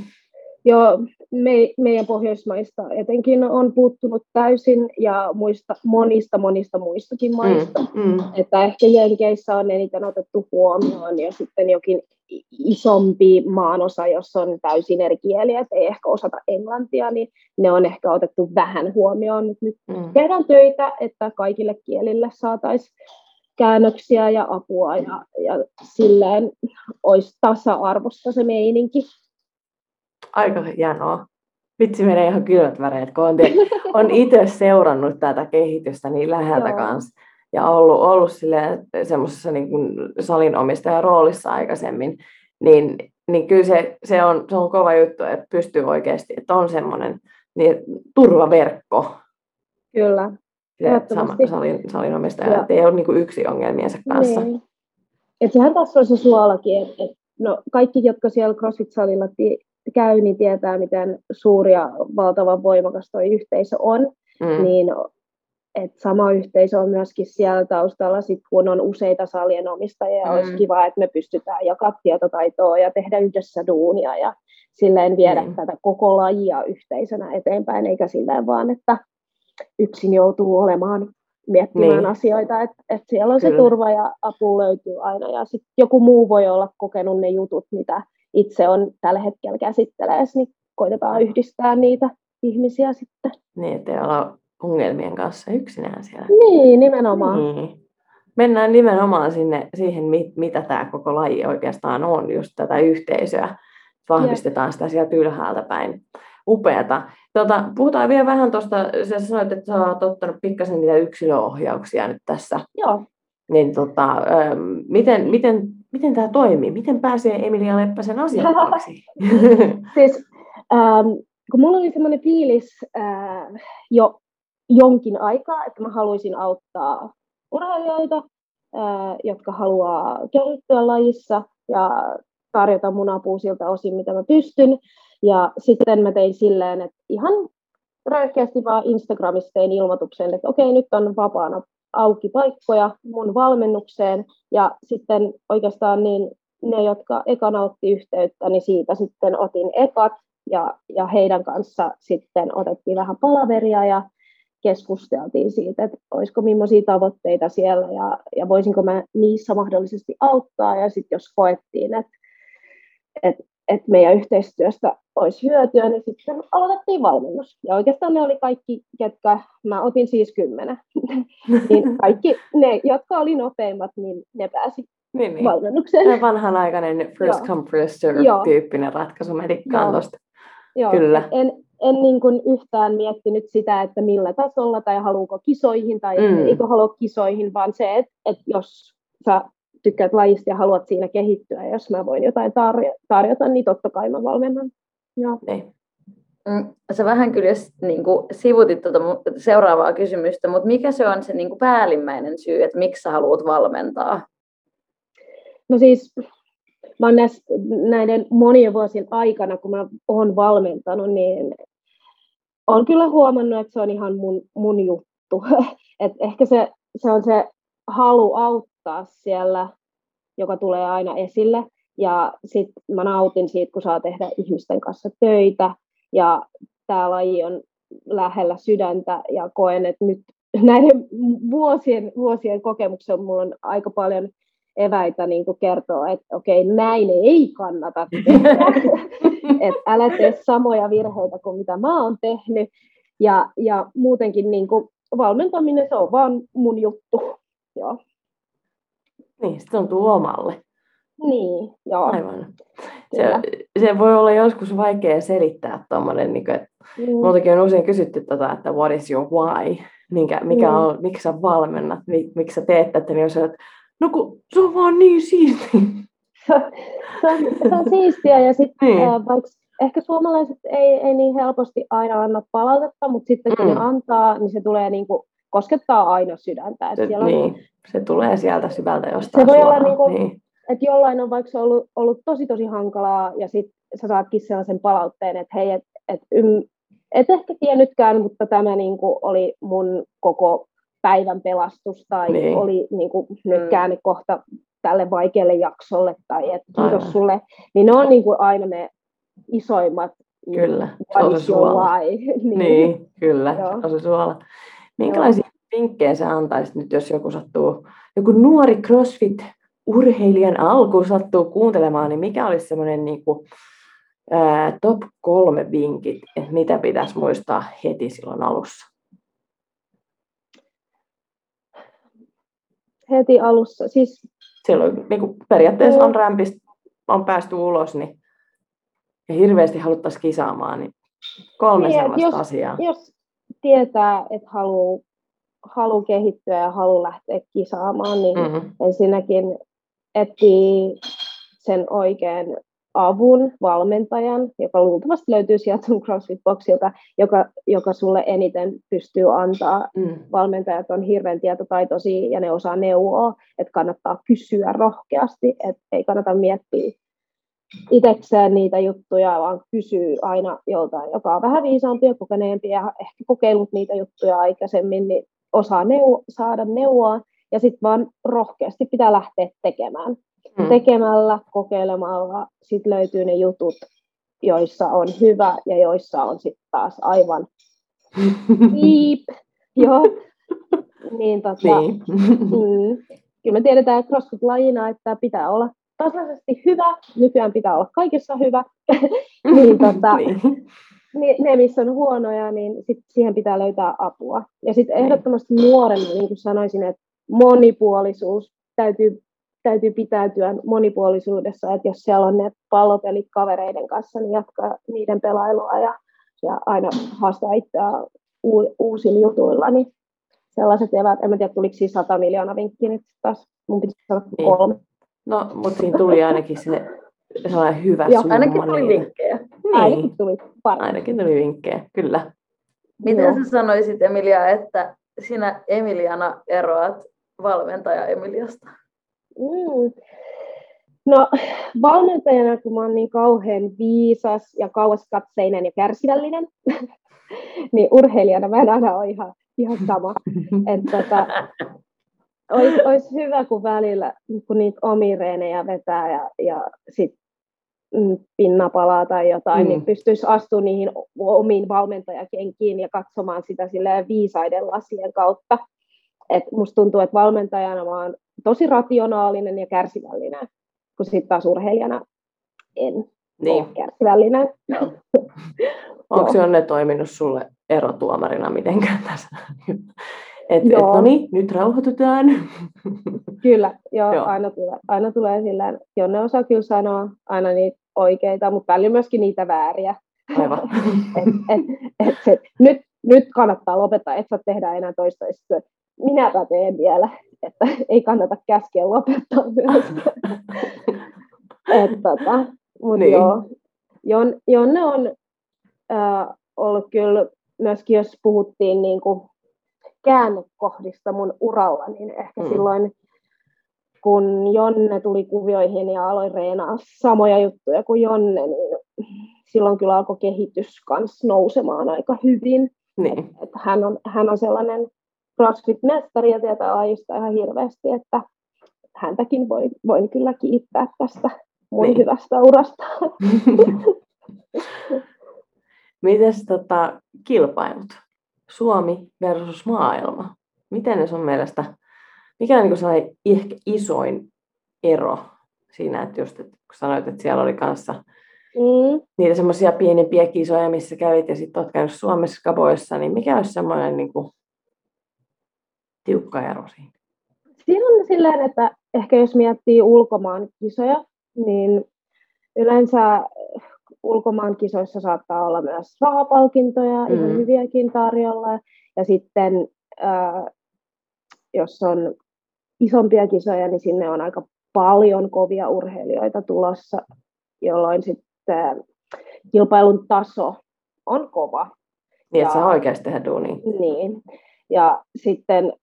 Joo, me, meidän Pohjoismaista etenkin on puuttunut täysin ja muista, monista monista muistakin maista. Mm, mm. Että ehkä Jenkeissä on eniten otettu huomioon ja sitten jokin isompi maanosa, jossa on täysin eri kieliä, että ei ehkä osata englantia, niin ne on ehkä otettu vähän huomioon. Nyt Mm. tehdään töitä, että kaikille kielille saataisiin käännöksiä ja apua ja, ja silleen olisi tasa-arvosta se meininki. Aika hienoa. Vitsi menee ihan kylmät väreet, kun on, on itse seurannut tätä kehitystä niin läheltä Joo. kanssa. Ja ollut, ollut semmoisessa niin kuin salinomistajan roolissa aikaisemmin, niin, niin kyllä se, se, on, se on kova juttu, että pystyy oikeasti, että on semmoinen niin, turvaverkko Kyllä. se sama, salin, salinomistaja, Joo. että ei ole niin kuin yksi ongelmiensa kanssa. Niin. Et sehän tässä on se suolakin, että et, no, kaikki, jotka siellä CrossFit-salilla ti- käy, niin tietää, miten suuri ja valtavan voimakas tuo yhteisö on. Mm. Niin, et sama yhteisö on myöskin siellä taustalla, sit kun on useita salien omistajia. Mm. Mm. Olisi kiva, että me pystytään jakaa tietotaitoa ja tehdä yhdessä duunia ja silleen viedä Niin. tätä koko lajia yhteisönä eteenpäin, eikä silleen vaan, että yksin joutuu olemaan miettimään Niin. asioita, että et siellä on Kyllä. se turva ja apu löytyy aina ja sitten joku muu voi olla kokenut ne jutut, mitä itse on tällä hetkellä käsitteleessä, niin koitetaan yhdistää niitä ihmisiä sitten. Niin, ettei olla ongelmien kanssa yksinään siellä. Niin, nimenomaan. Niin. Mennään nimenomaan sinne, siihen, mit- mitä tämä koko laji oikeastaan on, just tätä yhteisöä. Vahvistetaan sitä sieltä ylhäältä päin. Upeata. Tota, puhutaan vielä vähän tuosta, sä sanoit, että sä oot ottanut pikkasen niitä yksilöohjauksia nyt tässä. Joo. Niin tota, ähm, miten, miten, miten tämä toimii? Miten pääsee Emilia Leppäsen asiakkaaksi? Siis, ähm, kun mulla oli semmoinen fiilis äh, jo jonkin aikaa, että mä haluaisin auttaa urheilijoita, jotka haluaa kehittyä lajissa ja tarjota mun apua siltä osin, mitä mä pystyn. Ja sitten mä tein silleen, että ihan röyhkeästi vaan Instagramissa tein ilmoituksen, että okei, nyt on vapaana auki paikkoja mun valmennukseen. Ja sitten oikeastaan niin ne, jotka ekana otti yhteyttä, niin siitä sitten otin ekat ja, ja heidän kanssa sitten otettiin vähän palaveria ja keskusteltiin siitä, että olisiko millaisia tavoitteita siellä ja, ja voisinko mä niissä mahdollisesti auttaa ja sitten jos koettiin, että, että, että meidän yhteistyöstä olisi hyötyä, niin sitten aloitettiin valmennus. Ja oikeastaan ne oli kaikki, ketkä, mä otin siis kymmenen, niin kaikki ne, jotka oli nopeimmat, niin ne pääsi niin, niin. valmennukseen. Tämä vanhanaikainen first Joo. come first serve tyyppinen ratkaisu medikkaan Joo. tuosta. Joo, Kyllä. En, en niin kuin yhtään miettinyt sitä, että millä tasolla tai haluuko kisoihin tai mm. eikö halua kisoihin, vaan se, että, että jos sä tykkäät lajista ja haluat siinä kehittyä, ja jos mä voin jotain tarjo- tarjota, niin totta kai mä valmennan. Joo. Niin. Mm, sä vähän kyllä niin kuin, sivutit tuota seuraavaa kysymystä, mutta mikä se on se niin kuin päällimmäinen syy, että miksi sä haluat valmentaa? No siis mä näis, näiden monien vuosien aikana, kun mä oon valmentanut, niin olen kyllä huomannut, että se on ihan mun, mun juttu. Et ehkä se, se on se halu auttaa siellä, joka tulee aina esille. Ja sitten mä nautin siitä, kun saa tehdä ihmisten kanssa töitä. Ja tämä laji on lähellä sydäntä ja koen, että nyt näiden vuosien, vuosien kokemuksella mulla on aika paljon eväitä niin kuin kertoo, että okei, näin ei kannata tehdä. että älä tee samoja virheitä kuin mitä mä oon tehnyt. Ja, ja muutenkin niin kuin, valmentaminen, se on vaan mun juttu. Joo. Niin, se tuntuu omalle. Niin, joo. Aivan. Se, se voi olla joskus vaikea selittää tuommoinen, niin että mm. multakin on usein kysytty tota, että what is your why, mikä, mikä mm. on, miksi sä valmennat, miksi sä teet tätä, niin jos että no kun se on vaan niin siistiä. se, on, se on siistiä ja sitten niin. äh, vaikka ehkä suomalaiset ei, ei niin helposti aina anna palautetta, mutta sitten kun mm. ne antaa, niin se tulee niin kuin, koskettaa aina sydäntä. Se, siellä on, niin, se tulee sieltä syvältä jostain Se voi suoraan. olla niin kuin, niin. että jollain on vaikka ollut, ollut tosi tosi hankalaa ja sitten sä saatkin sellaisen palautteen, että hei, et, et, et ehkä tiennytkään, mutta tämä niin kuin, oli mun koko päivän pelastus tai niin. oli niin kuin, nyt mm. käänne kohta tälle vaikealle jaksolle tai että kiitos Aivan. sulle, niin ne on niin kuin aina ne isoimmat Kyllä, se on se suola. niin. niin, kyllä, Joo. se on se suola. Minkälaisia Joo. vinkkejä sä antaisit nyt, jos joku sattuu, joku nuori CrossFit-urheilijan alku sattuu kuuntelemaan, niin mikä olisi semmoinen niin kuin, ää, top kolme vinkit, että mitä pitäisi muistaa heti silloin alussa? Heti alussa. Siis, Silloin niin kuin periaatteessa on rämpistä, on päästy ulos, niin ja hirveästi haluttaisiin kisaamaan, niin kolme niin, sellaista jos, asiaa. Jos tietää, että haluaa halu kehittyä ja haluaa lähteä kisaamaan, niin mm-hmm. ensinnäkin etsii sen oikein avun, valmentajan, joka luultavasti löytyy sieltä sun CrossFit-boksilta, joka, joka sulle eniten pystyy antaa. Mm. Valmentajat on hirveän tietotaitoisia ja ne osaa neuvoa, että kannattaa kysyä rohkeasti, että ei kannata miettiä itsekseen niitä juttuja, vaan kysyy aina joltain, joka on vähän viisaampi ja kokeneempi ja ehkä kokeillut niitä juttuja aikaisemmin, niin osaa neu- saada neuvoa ja sitten vaan rohkeasti pitää lähteä tekemään mm. tekemällä, kokeilemalla, sitten löytyy ne jutut, joissa on hyvä ja joissa on sitten taas aivan piip. Joo. Niin, tota, niin. mm, kyllä me tiedetään CrossFit-lajina, että pitää olla tasaisesti hyvä, nykyään pitää olla kaikessa hyvä, niin, tota, niin. ne, missä on huonoja, niin sit siihen pitää löytää apua. Ja sitten niin. ehdottomasti nuorena, niin kuin sanoisin, että monipuolisuus täytyy täytyy pitäytyä monipuolisuudessa, että jos siellä on ne pallopelit kavereiden kanssa, niin jatkaa niiden pelailua ja, ja aina haastaa itseään uusin jutuilla, niin sellaiset eväät, en mä tiedä tuliko siis 100 miljoonaa vinkkiä nyt taas, mun pitäisi sanoa niin. kolme. No, mutta siinä tuli ainakin se sellainen hyvä Joo, summa. ainakin tuli niin. vinkkejä. Niin. Ainakin tuli pari. Ainakin tuli vinkkejä, kyllä. Miten Joo. sä sanoisit, Emilia, että sinä Emiliana eroat valmentaja Emiliasta? Mm. No valmentajana, kun mä oon niin kauhean viisas ja kauaskatseinen ja kärsivällinen, niin urheilijana mä en aina ole ihan, ihan sama. Että tota, olisi, olisi hyvä, kun välillä kun niitä omireenejä vetää ja, ja sitten mm, pinna palaa tai jotain, niin mm. niin pystyisi astumaan niihin omiin valmentajakenkiin ja katsomaan sitä viisaiden lasien kautta. Et musta tuntuu, että valmentajana mä oon tosi rationaalinen ja kärsivällinen, kun sitten taas urheilijana en niin. ole kärsivällinen. Joo. Onko se onne toiminut sulle erotuomarina mitenkään tässä? Et, et, no niin, nyt rauhoitutaan. Kyllä, joo, joo. Aina, tulee, aina tulee sillä Jonne osaa kyllä sanoa aina niitä oikeita, mutta välillä myöskin niitä vääriä. Aivan. et, et, et se, nyt, nyt kannattaa lopettaa, et saa tehdä enää toista. Minäpä teen vielä, että ei kannata käskeä lopettaa myöskään. Et, tota, mut Niin. joo, Jon, Jonne on äh, ollut kyllä, myöskin jos puhuttiin niin kuin käännekohdista mun uralla, niin ehkä Mm. silloin, kun Jonne tuli kuvioihin ja aloin reenaa samoja juttuja kuin Jonne, niin silloin kyllä alkoi kehitys kans nousemaan aika hyvin. Niin. Että hän, on, hän on sellainen CrossFit-mestari ja tietää lajista ihan hirveästi, että häntäkin voin, voin kyllä kiittää tästä mun Niin. niin. hyvästä urasta. Mites tota, kilpailut? Suomi versus maailma. Miten ne sun mielestä, mikä on niin sellainen ehkä isoin ero siinä, että just, että kun sanoit, että siellä oli kanssa Mm. niitä semmoisia pienempiä kisoja, missä kävit ja sitten olet käynyt Suomessa kaboissa, niin mikä olisi semmoinen niin kuin, tiukka ero siinä? Siinä on silleen, että ehkä jos miettii ulkomaan kisoja, niin yleensä ulkomaan kisoissa saattaa olla myös rahapalkintoja, mm. ihan hyviäkin tarjolla. Ja sitten äh, jos on isompia kisoja, niin sinne on aika paljon kovia urheilijoita tulossa, jolloin sitten kilpailun taso on kova. Niin, että saa oikeasti tehdä duunia. Niin. Ja sitten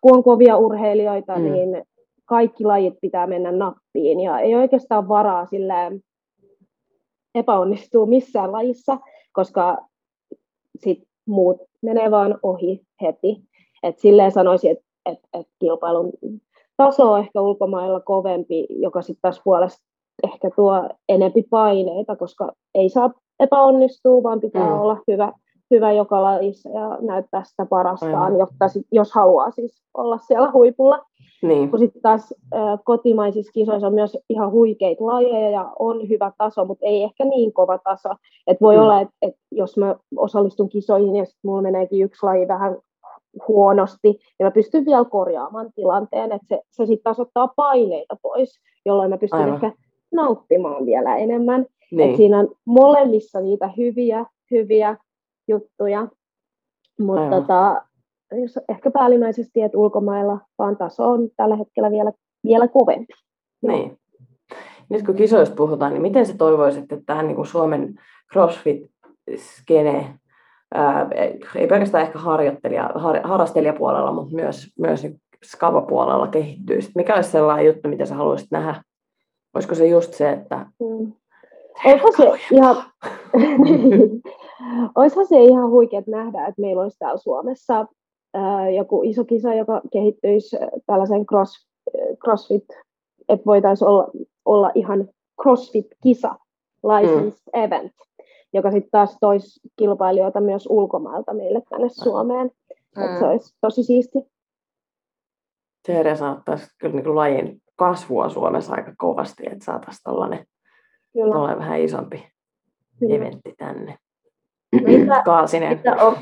kun on kovia urheilijoita, Mm. niin kaikki lajit pitää mennä nappiin ja ei oikeastaan varaa silleen epäonnistuu missään lajissa, koska sit muut menee vaan ohi heti. Et silleen sanoisin, että et, et kilpailun taso on ehkä ulkomailla kovempi, joka sitten taas puolesta ehkä tuo enempi paineita, koska ei saa epäonnistua, vaan pitää mm. olla hyvä, hyvä joka lajissa ja näyttää sitä parastaan, Aivan. jotta sit, jos haluaa siis olla siellä huipulla. Niin, Kun sitten taas äh, kotimaisissa kisoissa on myös ihan huikeita lajeja ja on hyvä taso, mutta ei ehkä niin kova taso. Et voi Mm. olla, että et jos mä osallistun kisoihin ja sitten mulla meneekin yksi laji vähän huonosti, niin mä pystyn vielä korjaamaan tilanteen, että se, se sitten taas ottaa paineita pois, jolloin mä pystyn Aivan. ehkä nauttimaan vielä enemmän. Et niin. siinä on molemmissa niitä hyviä, hyviä juttuja, mutta tota, jos ehkä päällimmäisesti, että ulkomailla vaan taso on tällä hetkellä vielä, vielä kovempi. Niin. Nyt kun kisoista puhutaan, niin miten sä toivoisit, että tähän niin kuin Suomen CrossFit-skene, ää, ei pelkästään ehkä harjoittelija, har, harrastelijapuolella, mutta myös, myös niin skava-puolella kehittyisi? Mikä olisi sellainen juttu, mitä sä haluaisit nähdä? Olisiko se just se, että Mm. Olisihan se ihan, olisihan se ihan huikeet nähdä, että meillä olisi täällä Suomessa ää, joku iso kisa, joka kehittyisi tällaisen cross, CrossFit, että voitaisiin olla, olla ihan CrossFit-kisa, licensed mm. event, joka sitten taas toisi kilpailijoita myös ulkomailta meille tänne Suomeen. Mm. Että se olisi tosi siisti. se edesauttaisi kyllä niin kuin lajin kasvua Suomessa aika kovasti, että saataisiin tällainen vähän isompi kyllä. eventti tänne. Mitä, Kaasinen. mitä, on,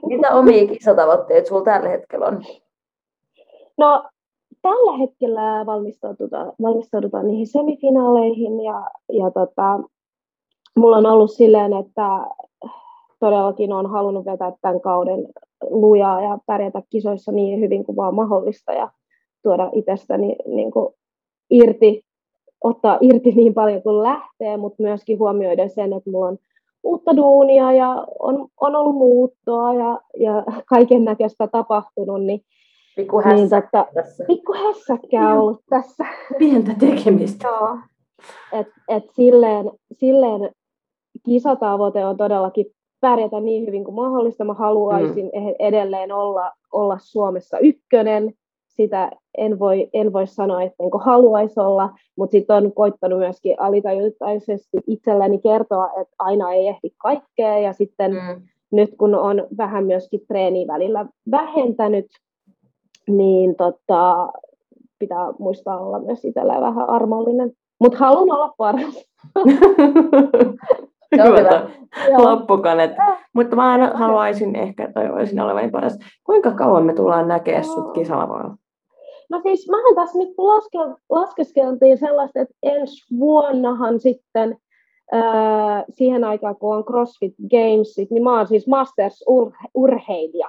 mitä omia kisatavoitteita sulla tällä hetkellä on? No, tällä hetkellä valmistaudutaan, valmistaudutaan niihin semifinaaleihin ja, ja tota, mulla on ollut silleen, että todellakin on halunnut vetää tämän kauden lujaa ja pärjätä kisoissa niin hyvin kuin vaan mahdollista ja tuoda itsestäni niin kuin irti, ottaa irti niin paljon kuin lähtee, mutta myöskin huomioiden sen, että mulla on uutta duunia ja on, on ollut muuttoa ja, ja kaiken näköistä tapahtunut, niin, Pikku niin tota, tässä. pikku hässäkkää ollut tässä. Pientä tekemistä. Joo. Et, et silleen, silleen kisatavoite on todellakin pärjätä niin hyvin kuin mahdollista. Mä haluaisin mm. edelleen olla, olla Suomessa ykkönen. Sitä en voi, en voi sanoa, ettenkö haluaisi olla, mutta sitten on koittanut myöskin alitajuntaisesti itselleni kertoa, että aina ei ehdi kaikkea. Ja sitten mm. nyt kun on vähän myöskin treeniä välillä vähentänyt, niin tota, pitää muistaa olla myös itselleen vähän armollinen. Mutta haluan olla paras. Loppukanet. Mutta mä haluaisin ehkä, toivoisin olevani paras. Kuinka kauan me tullaan näkemään sut kisalavoilla? No siis mähän tässä nyt laske, laskeskeltiin sellaista, että ensi vuonnahan sitten öö, siihen aikaan, kun on CrossFit Gamesit, niin mä oon siis Masters-urheilija.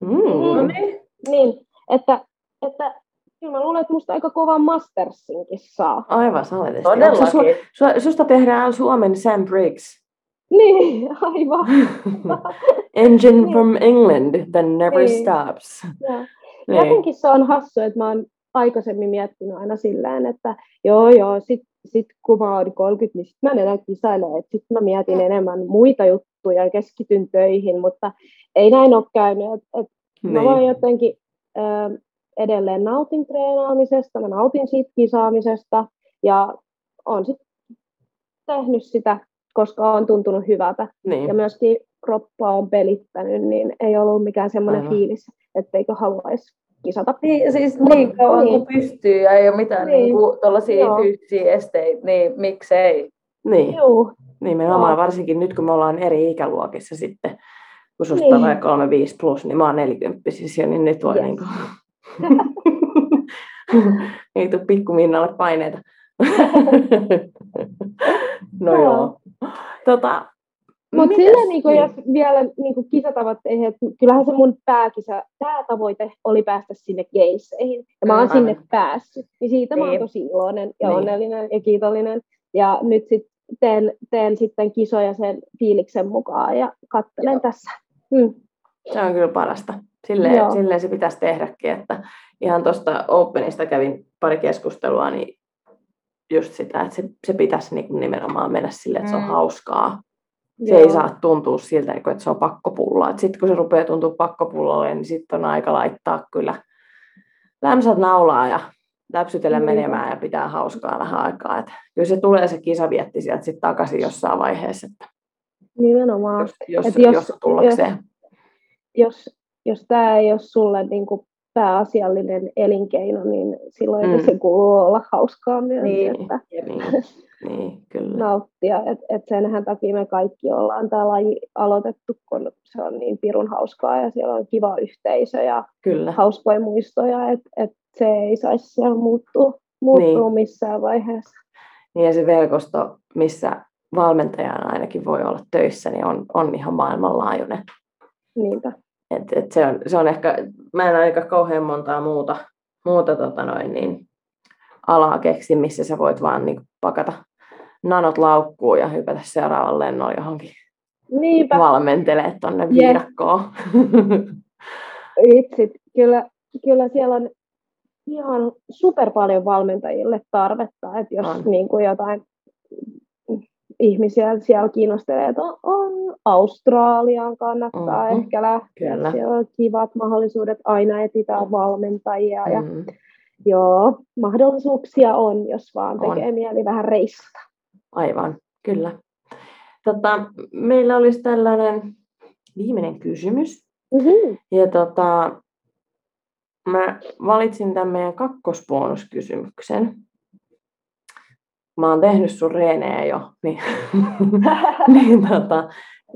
Mm. No niin. Niin, että, että kyllä mä luulen, että musta aika kovan Mastersinkin saa. Aivan saletisti. Onko se su, Todellakin. su, susta tehdään Suomen Sam Briggs. Niin, aivan. Engine Niin. from England that never Niin. stops. Joo. Niin. Jotenkin se on hassu, että mä oon aikaisemmin miettinyt aina silleen, että joo joo, sit, sit kun mä oon 30, niin sit mä en enää kisaile, että sit mä mietin enemmän muita juttuja ja keskityn töihin, mutta ei näin ole käynyt, että et mä Niin. vaan jotenkin ö, edelleen nautin treenaamisesta, mä nautin siitä kisaamisesta ja on sitten tehnyt sitä, koska on tuntunut hyvältä Niin. ja myöskin kroppa on pelittänyt, niin ei ollut mikään semmoinen Aivan. fiilis, etteikö haluaisi kisata. Niin, siis niin kauan Niin. kuin pystyy ja ei ole mitään Niin. niin. niin tuollaisia Joo. fyysisiä esteitä, niin miksei. niin. Joo, Nimenomaan, Joo. varsinkin nyt kun me ollaan eri ikäluokissa sitten, kun susta Niin. on vaikka 35 plus, niin mä oon 40 siis jo, niin nyt voi Yes. niin kuin... ei tule pikkuminnalle paineita. no joo. Tota, mutta sillä niinku, niin. jos vielä niinku kisatavoitteihin, että kyllähän se mun pääkisä, päätavoite oli päästä sinne geisseihin. Ja mä oon Mm, sinne aivan. päässyt. Niin siitä mä oon Niin. tosi iloinen ja Niin. onnellinen ja kiitollinen. Ja nyt sit teen, teen sitten kisoja sen fiiliksen mukaan ja kattelen Joo. tässä. Mm. Se on kyllä parasta. Silleen, Joo. silleen se pitäisi tehdäkin, että ihan tuosta Openista kävin pari keskustelua, niin just sitä, että se, se pitäisi niin nimenomaan mennä silleen, että se on Mm. hauskaa. Se Joo. ei saa tuntua siltä, niin että se on pakkopullaa. Sitten kun se rupeaa tuntua pakkopullalle, niin sitten on aika laittaa kyllä lämpsät naulaa ja läpsytellä Niinpä. menemään ja pitää hauskaa vähän aikaa. Et kyllä se tulee se kisavietti sieltä sitten takaisin jossain vaiheessa, että Nimenomaan. jos, jos, jos, jos- jos tullakseen. jos, jos tämä ei ole sulle niin kuin pääasiallinen elinkeino, niin silloin Mm. mm. se kuuluu olla hauskaa myös, Niin. että Niin, niin, kyllä. nauttia. Et, et senhän takia me kaikki ollaan tämä laji aloitettu, kun se on niin pirun hauskaa ja siellä on kiva yhteisö ja Kyllä. hauskoja muistoja, että et se ei saisi siellä muuttua, muuttua Niin. missään vaiheessa. Niin ja se verkosto, missä valmentajana ainakin voi olla töissä, niin on, on ihan maailmanlaajuinen. Niinpä. Et, et se, on, se on ehkä, mä en aika kauhean montaa muuta, muuta tota noin, niin, alaa keksi, missä sä voit vaan niin pakata nanot laukkuun ja hypätä seuraavan lennon johonkin Niinpä. valmentelee tonne Jep. viidakkoon. Vitsit, kyllä, kyllä siellä on ihan super paljon valmentajille tarvetta, että jos On. niin kuin jotain ihmisiä siellä kiinnostelee, että on, on Australiaan kannattaa Mhm. ehkä lähteä, Kyllä. siellä on kivat mahdollisuudet, aina etsitään valmentajia ja Mm, joo, mahdollisuuksia on, jos vaan On. tekee mieli vähän reissata. Aivan, kyllä. Tota, meillä olisi tällainen viimeinen kysymys. Mm-hmm. Ja tota, mä valitsin tämän meidän kakkosbonuskysymyksen. Mä oon tehnyt sun reenejä jo, niin, niin, tota,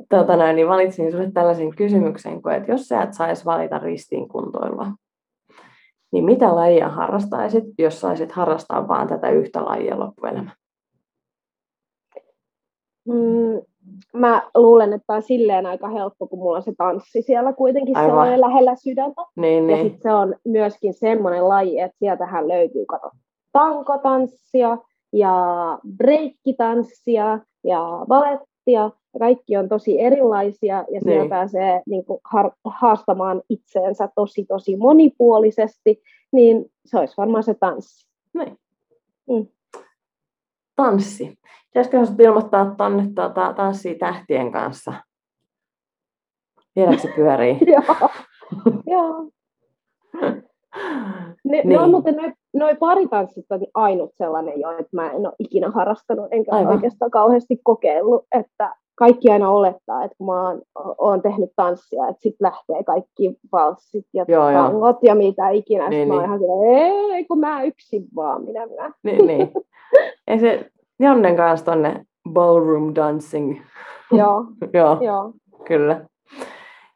tota noin, niin valitsin sulle tällaisen kysymyksen, kun, että jos sä et saisi valita ristiinkuntoilua, niin mitä lajia harrastaisit, jos saisit harrastaa vaan tätä yhtä lajia loppuelämä? Mm, mä luulen, että tämä on silleen aika helppo, kun mulla on se tanssi siellä kuitenkin Aivan. sellainen lähellä sydäntä. Niin, Ja niin. sitten se on myöskin semmoinen laji, että sieltähän löytyy kato, tankotanssia ja breikkitanssia ja valettia. Ja kaikki on tosi erilaisia ja siellä Niin. pääsee niin kuin, har- haastamaan itseensä tosi tosi monipuolisesti. Niin se olisi varmaan se tanssi. niin. Mm. Tanssi. Pitäisiköhän sinut ilmoittaa tuonne tuota, tanssii tähtien kanssa? Viedäänkö se pyörii? Joo. Joo. Ne, niin. ne on Niin. muuten noin noi paritanssit on ainut sellainen jo, että mä en ole ikinä harrastanut, enkä Aivan. oikeastaan kauheasti kokeillut, että kaikki aina olettaa, että kun mä oon, oon tehnyt tanssia, että sitten lähtee kaikki valssit ja Joo, joo. tangot ja mitä ikinä. Niin, Niin, mä oon niin. ihan silleen, ei kun mä yksin vaan, minä minä. niin, niin. Ei se Jannen kanssa tonne ballroom dancing. joo, Joo, joo. kyllä.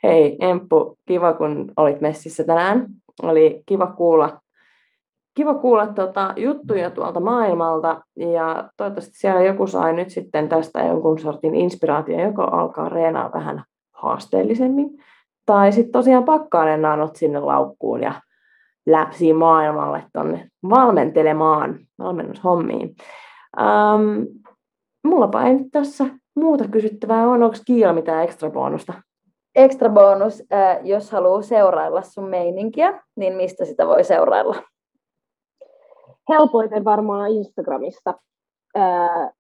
Hei Emppu, kiva kun olit messissä tänään. Oli kiva kuulla, kiva kuulla tuota, juttuja tuolta maailmalta ja toivottavasti siellä joku sai nyt sitten tästä jonkun sortin inspiraatio, joka alkaa reenaa vähän haasteellisemmin. Tai sitten tosiaan pakkaa ne nanot sinne laukkuun ja läpsiin maailmalle tuonne valmentelemaan valmennushommiin. Ähm, mullapa ei nyt tässä muuta kysyttävää on. Onko Kiila mitään ekstra bonusta? Ekstra bonus, äh, jos haluaa seurailla sun meininkiä, niin mistä sitä voi seurailla? Helpoiten varmaan Instagramista. Äh,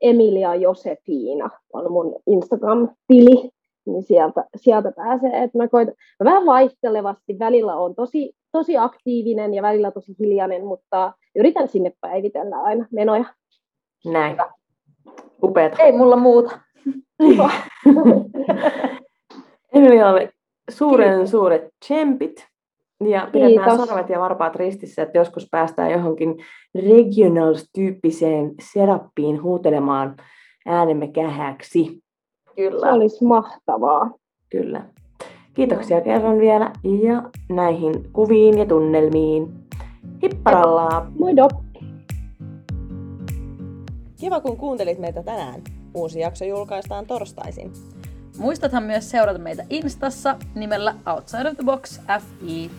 Emilia Josefina on mun Instagram-tili, niin sieltä, sieltä pääsee. Et mä, koitan, mä vähän vaihtelevasti, välillä on tosi, tosi aktiivinen ja välillä tosi hiljainen, mutta yritän sinne päivitellä aina menoja. Näin. Upeeta. Ei mulla muuta. Emilialle suuren Kiitos. suuret tsempit ja pidetään Kiitos. ja varpaat ristissä, että joskus päästään johonkin regionals-tyyppiseen serappiin huutelemaan äänemme kähäksi. Kyllä. Se olisi mahtavaa. Kyllä. Kiitoksia kerran vielä ja näihin kuviin ja tunnelmiin. Hipparallaa! Moido! Kiva kun kuuntelit meitä tänään. Uusi jakso julkaistaan torstaisin. Muistathan myös seurata meitä Instassa nimellä Outside of the Box FI.